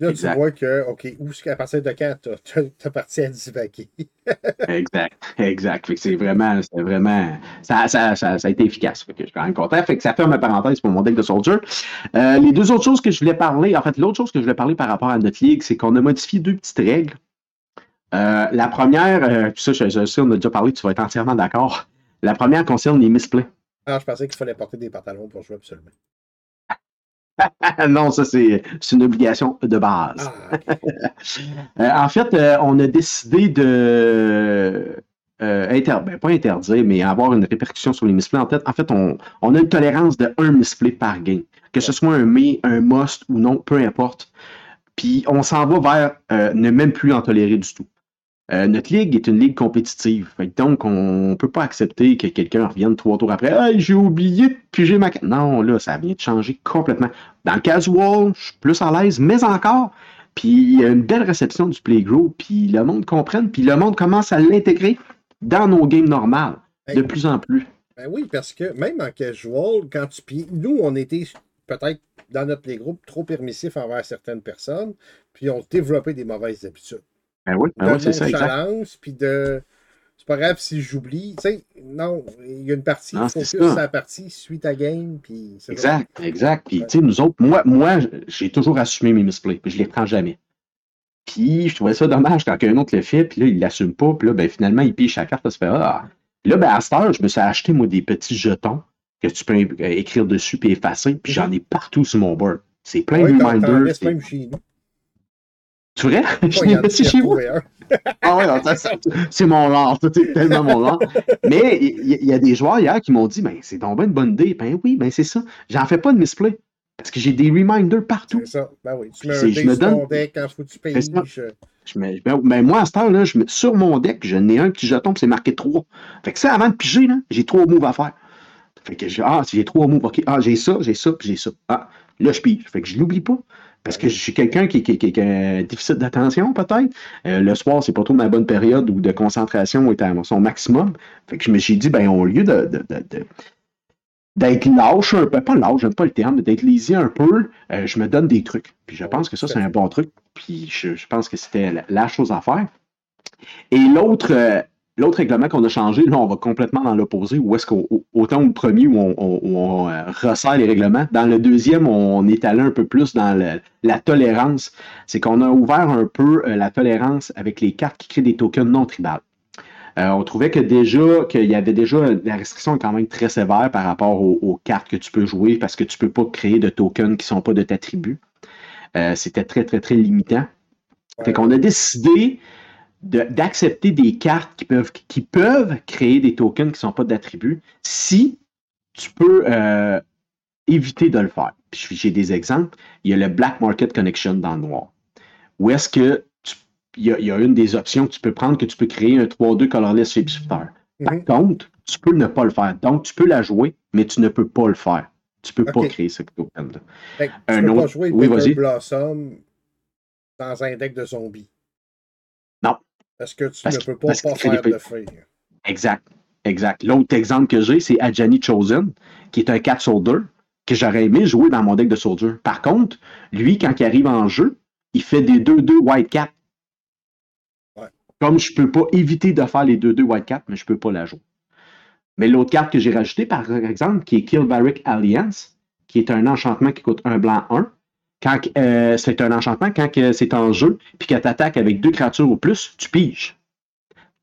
Là, Exact. tu vois que, OK, où qu'à partir de quand t'as t'as parti à divaguer? Exact, exact. Fait que c'est vraiment, c'est vraiment, ça, ça, ça, ça a été efficace. Fait que je suis quand même content. Fait que ça ferme ma parenthèse pour mon deck de Soldier. Euh, les deux autres choses que je voulais parler, en fait, l'autre chose que je voulais parler par rapport à notre ligue, c'est qu'on a modifié deux petites règles. Euh, la première, euh, ça, je, je sais, on a déjà parlé, tu vas être entièrement d'accord. La première concerne les misplays. Ah, je pensais qu'il fallait porter des pantalons pour jouer absolument. non, ça, c'est une obligation de base. Ah. Euh, en fait, euh, on a décidé de, euh, inter... ben, pas interdire, mais avoir une répercussion sur les misplays. En fait, en fait on, on a une tolérance de un misplay par game. Que ce soit un mais, un must ou non, peu importe. Puis on s'en va vers ne même plus en tolérer du tout. Euh, notre ligue est une ligue compétitive. Fait donc, on ne peut pas accepter que quelqu'un revienne trois tours après. Hey, j'ai oublié de piger ma carte. Non, là, ça vient de changer complètement. Dans le casual, je suis plus à l'aise, mais encore. Puis il y a une belle réception du playgroup, puis le monde comprenne, puis le monde commence à l'intégrer dans nos games normales, de plus en plus. Ben oui, parce que même en casual, quand tu nous, on était peut-être dans notre playgroup trop permissif envers certaines personnes, puis on développé des mauvaises habitudes. Ben oui, ben oui c'est ça. puis de. C'est pas grave si j'oublie. Tu sais, non, il y a une partie, il faut sur la partie, suite à game, puis Exact, exact. Puis, tu sais, nous autres, moi, moi j'ai toujours assumé mes misplays, puis je les prends jamais. Puis, je trouvais ça dommage quand un autre le fait, puis là, il l'assume pas, puis là, ben, finalement, il pige sa carte, ça se fait, ah. Là, ben, à cette heure, je me suis acheté, moi, des petits jetons que tu peux écrire dessus puis effacer, puis j'en ai partout sur mon board. C'est plein de reminders. C'est vrai? Je l'ai petit chez vous. ah ouais, c'est mon art, c'est tellement mon art. Mais il y, a des joueurs hier qui m'ont dit ben, c'est donc une bonne idée. Ben oui, ben c'est ça. J'en fais pas de misplay. Parce que j'ai des reminders partout. C'est ça. Ben oui. Tu mets un je me donne... deck quand faut tu payes. Je mets, ben, ben, moi, à cette heure-là, sur mon deck, je n'ai un petit jeton, c'est marqué 3. Fait que ça, avant de piger, j'ai trois moves à faire. Fait que j'ai, ah, j'ai trois moves, ok. Ah, j'ai ça, j'ai ça, puis j'ai ça. Ah, là, je pige. Fait que je l'oublie pas. Parce que je suis quelqu'un qui, a un déficit d'attention, peut-être. Euh, le soir, c'est pas trop ma bonne période où de concentration est à son maximum. Fait que je me suis dit, ben, au lieu de, d'être lâche un peu, pas lâche, j'aime pas le terme, d'être lazy un peu, euh, je me donne des trucs. Puis je pense que ça, c'est un bon truc. Puis je, pense que c'était la, chose à faire. Et l'autre, euh, L'autre règlement qu'on a changé, là, on va complètement dans l'opposé, où est-ce qu'autant au premier où on, euh, resserre les règlements, dans le deuxième, on est allé un peu plus dans la tolérance. C'est qu'on a ouvert un peu euh, la tolérance avec les cartes qui créent des tokens non tribales. Euh, on trouvait que déjà, qu'il y avait déjà la restriction quand même très sévère par rapport aux, cartes que tu peux jouer parce que tu ne peux pas créer de tokens qui ne sont pas de ta tribu. C'était très, très, très limitant. Fait qu'on a décidé d'accepter des cartes qui peuvent, qui peuvent créer des tokens qui ne sont pas d'attributs si tu peux euh, éviter de le faire. J'ai des exemples. Il y a le Black Market Connection dans le noir. Où est-ce que il y, a, une des options que tu peux prendre que tu peux créer un 3-2 colorless shapeshifter. Par mhm. contre, tu peux ne pas le faire. Donc, tu peux la jouer, mais tu ne peux pas le faire. Tu ne peux pas créer ce token-là. Tu ne peux pas jouer oui, Blossom dans un deck de zombies. Parce que tu ne peux pas, pas faire de feu. Exact. Exact. L'autre exemple que j'ai, c'est Adjani Chosen, qui est un 4 Soldier, que j'aurais aimé jouer dans mon deck de Soldier. Par contre, lui, quand il arrive en jeu, il fait des 2-2 White Cap. Comme je ne peux pas éviter de faire les 2-2 White Cap, mais je ne peux pas la jouer. Mais l'autre carte que j'ai rajoutée, par exemple, qui est Kill Barrick Alliance, qui est un enchantement qui coûte un blanc 1, quand euh, c'est un enchantement, quand c'est en jeu, puis que tu attaques avec deux créatures ou plus, tu piges.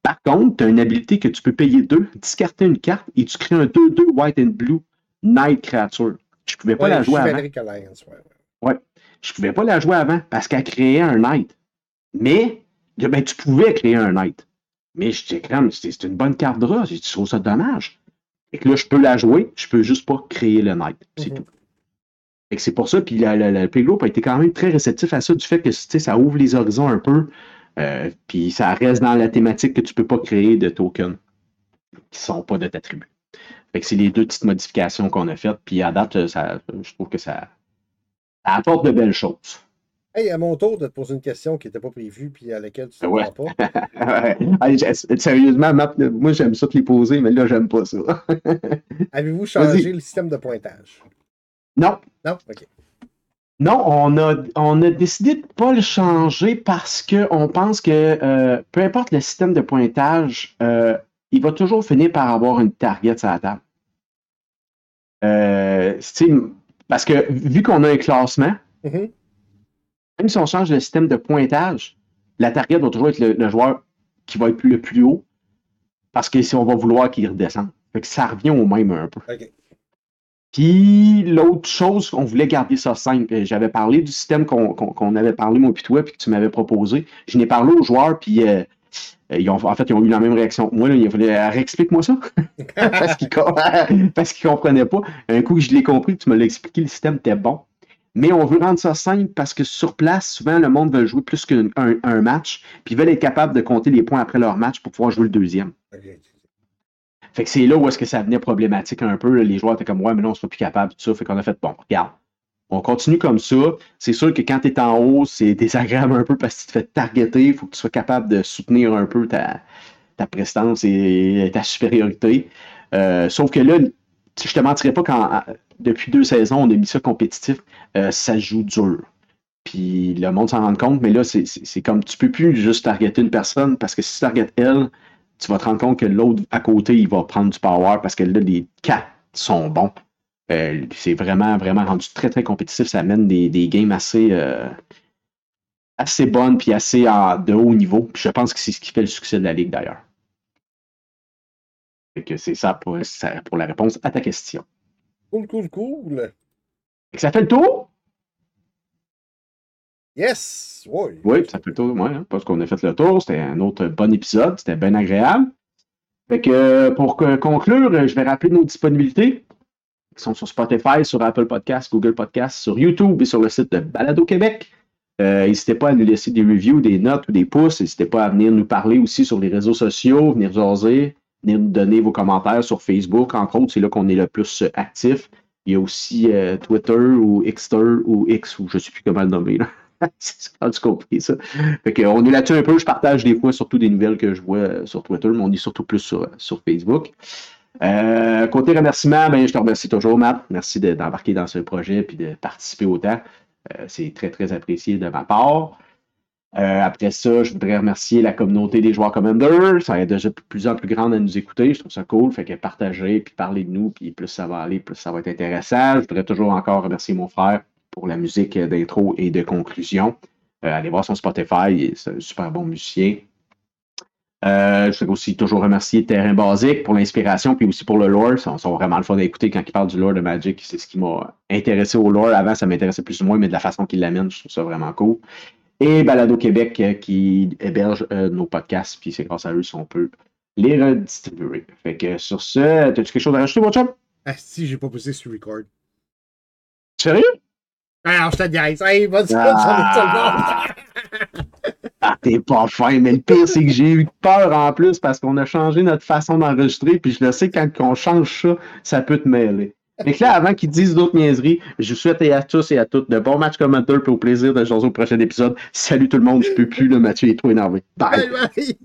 Par contre, tu as une habilité que tu peux payer deux, discarter une carte et tu crées un 2-2 white and blue night creature. Je ne pouvais pas la jouer avant. Ouais, Je pouvais pas la jouer avant parce qu'elle créait un night. Mais ben, tu pouvais créer un night. Mais je disais, c'est une bonne carte de. Je trouve ça dommage. Et que là, je peux la jouer, je peux juste pas créer le night. C'est mhm. tout c'est pour ça, puis le Playgroup a été quand même très réceptif à ça, du fait que ça ouvre les horizons un peu, euh, puis ça reste dans la thématique que tu ne peux pas créer de tokens qui ne sont pas de ta tribu. c'est les deux petites modifications qu'on a faites, puis à date, ça, je trouve que ça, apporte de belles choses. Hey, à mon tour de te poser une question qui n'était pas prévue puis à laquelle tu ne ouais. pas. sérieusement, moi j'aime ça te les poser, mais là j'aime pas ça. Avez-vous changé le système de pointage? Non. Non? OK. Non, on a, on a décidé de ne pas le changer parce qu'on pense que euh, peu importe le système de pointage, euh, il va toujours finir par avoir une target sur la table. Euh, parce que vu qu'on a un classement, mm-hmm. même si on change le système de pointage, la target va toujours être le, joueur qui va être le plus haut parce que si on va vouloir qu'il redescende. ça revient au même un peu. Puis l'autre chose, on voulait garder ça simple. J'avais parlé du système qu'on avait parlé, moi, puis toi, puis que tu m'avais proposé. Je n'ai parlé aux joueurs, puis euh, euh, ils ont, en fait, ils ont eu la même réaction que moi. Là, il a fallu, explique-moi ça. parce qu'ils ne comprenaient pas. Un coup que je l'ai compris, tu me l'as expliqué, le système était bon. Mais on veut rendre ça simple parce que sur place, souvent, le monde veut jouer plus qu'un un, match, puis ils veulent être capables de compter les points après leur match pour pouvoir jouer le deuxième. Fait que c'est là où est-ce que ça devenait problématique un peu. Les joueurs étaient comme, ouais, mais non, on ne sera plus capable, tout ça. Fait qu'on a fait, bon, regarde, on continue comme ça. C'est sûr que quand tu es en haut, c'est désagréable un peu parce que tu te fais targeter. Il faut que tu sois capable de soutenir un peu ta, ta prestance et ta supériorité. Euh, sauf que là, je te mentirais pas quand depuis deux saisons, on a mis ça compétitif, euh, ça joue dur. Puis le monde s'en rend compte, mais là, c'est comme tu peux plus juste targeter une personne parce que si tu targetes elle, tu vas te rendre compte que l'autre à côté, il va prendre du power parce que là, les quatre sont bons. Euh, c'est vraiment, vraiment rendu très, très compétitif. Ça amène des, des games assez, euh, assez bonnes puis assez de haut niveau. Puis je pense que c'est ce qui fait le succès de la Ligue d'ailleurs. C'est ça pour, ça pour la réponse à ta question. Cool, cool, cool. ça fait le tour? Yes! Oui, oui ça fait le tour, moi, hein, parce qu'on a fait le tour. C'était un autre bon épisode. C'était bien agréable. Fait que pour conclure, je vais rappeler nos disponibilités. Ils sont sur Spotify, sur Apple Podcasts, Google Podcasts, sur YouTube et sur le site de Balado Québec. Euh, n'hésitez pas à nous laisser des reviews, des notes ou des pouces. N'hésitez pas à venir nous parler aussi sur les réseaux sociaux, venir jaser, venir nous donner vos commentaires sur Facebook, entre autres. C'est là qu'on est le plus actif. Il y a aussi euh, Twitter ou Xter ou X, ou je ne sais plus comment le nommer. C'est du compris ça. Fait on est là-dessus un peu. Je partage des fois surtout des nouvelles que je vois euh, sur Twitter, mais on est surtout plus sur, sur Facebook. Euh, côté remerciement, ben, je te remercie toujours, Matt. Merci d'embarquer dans ce projet et de participer autant. Euh, c'est très, très apprécié de ma part. Euh, après ça, je voudrais remercier la communauté des joueurs Commander. Ça est déjà de plus en plus grande à nous écouter. Je trouve ça cool. Fait que partager, puis parler de nous, puis plus ça va aller, plus ça va être intéressant. Je voudrais toujours encore remercier mon frère pour la musique d'intro et de conclusion. allez voir son Spotify, c'est un super bon musicien. Euh, je voudrais aussi toujours remercier Terrain Basique pour l'inspiration, puis aussi pour le lore. Ils sont, vraiment le fun d'écouter quand ils parlent du lore de Magic. C'est ce qui m'a intéressé au lore. Avant, ça m'intéressait plus ou moins, mais de la façon qu'ils l'amènent, je trouve ça vraiment cool. Et Balado Québec euh, qui héberge euh, nos podcasts, puis c'est grâce à eux si on peut les redistribuer. Fait que sur ce, as-tu quelque chose à rajouter, mon chum? Ah si, j'ai pas poussé sur record. Sérieux? Ah, je te hey, vas-y, ah. Ah, t'es pas fin, mais le pire, c'est que j'ai eu peur en plus parce qu'on a changé notre façon d'enregistrer, puis je le sais, quand on change ça, ça peut te mêler. Mais là, avant qu'ils disent d'autres niaiseries, je vous souhaite à tous et à toutes de bons matchs commentateurs puis au plaisir de jouer au prochain épisode. Salut tout le monde, je peux plus, le Mathieu est trop énervé. bye. bye.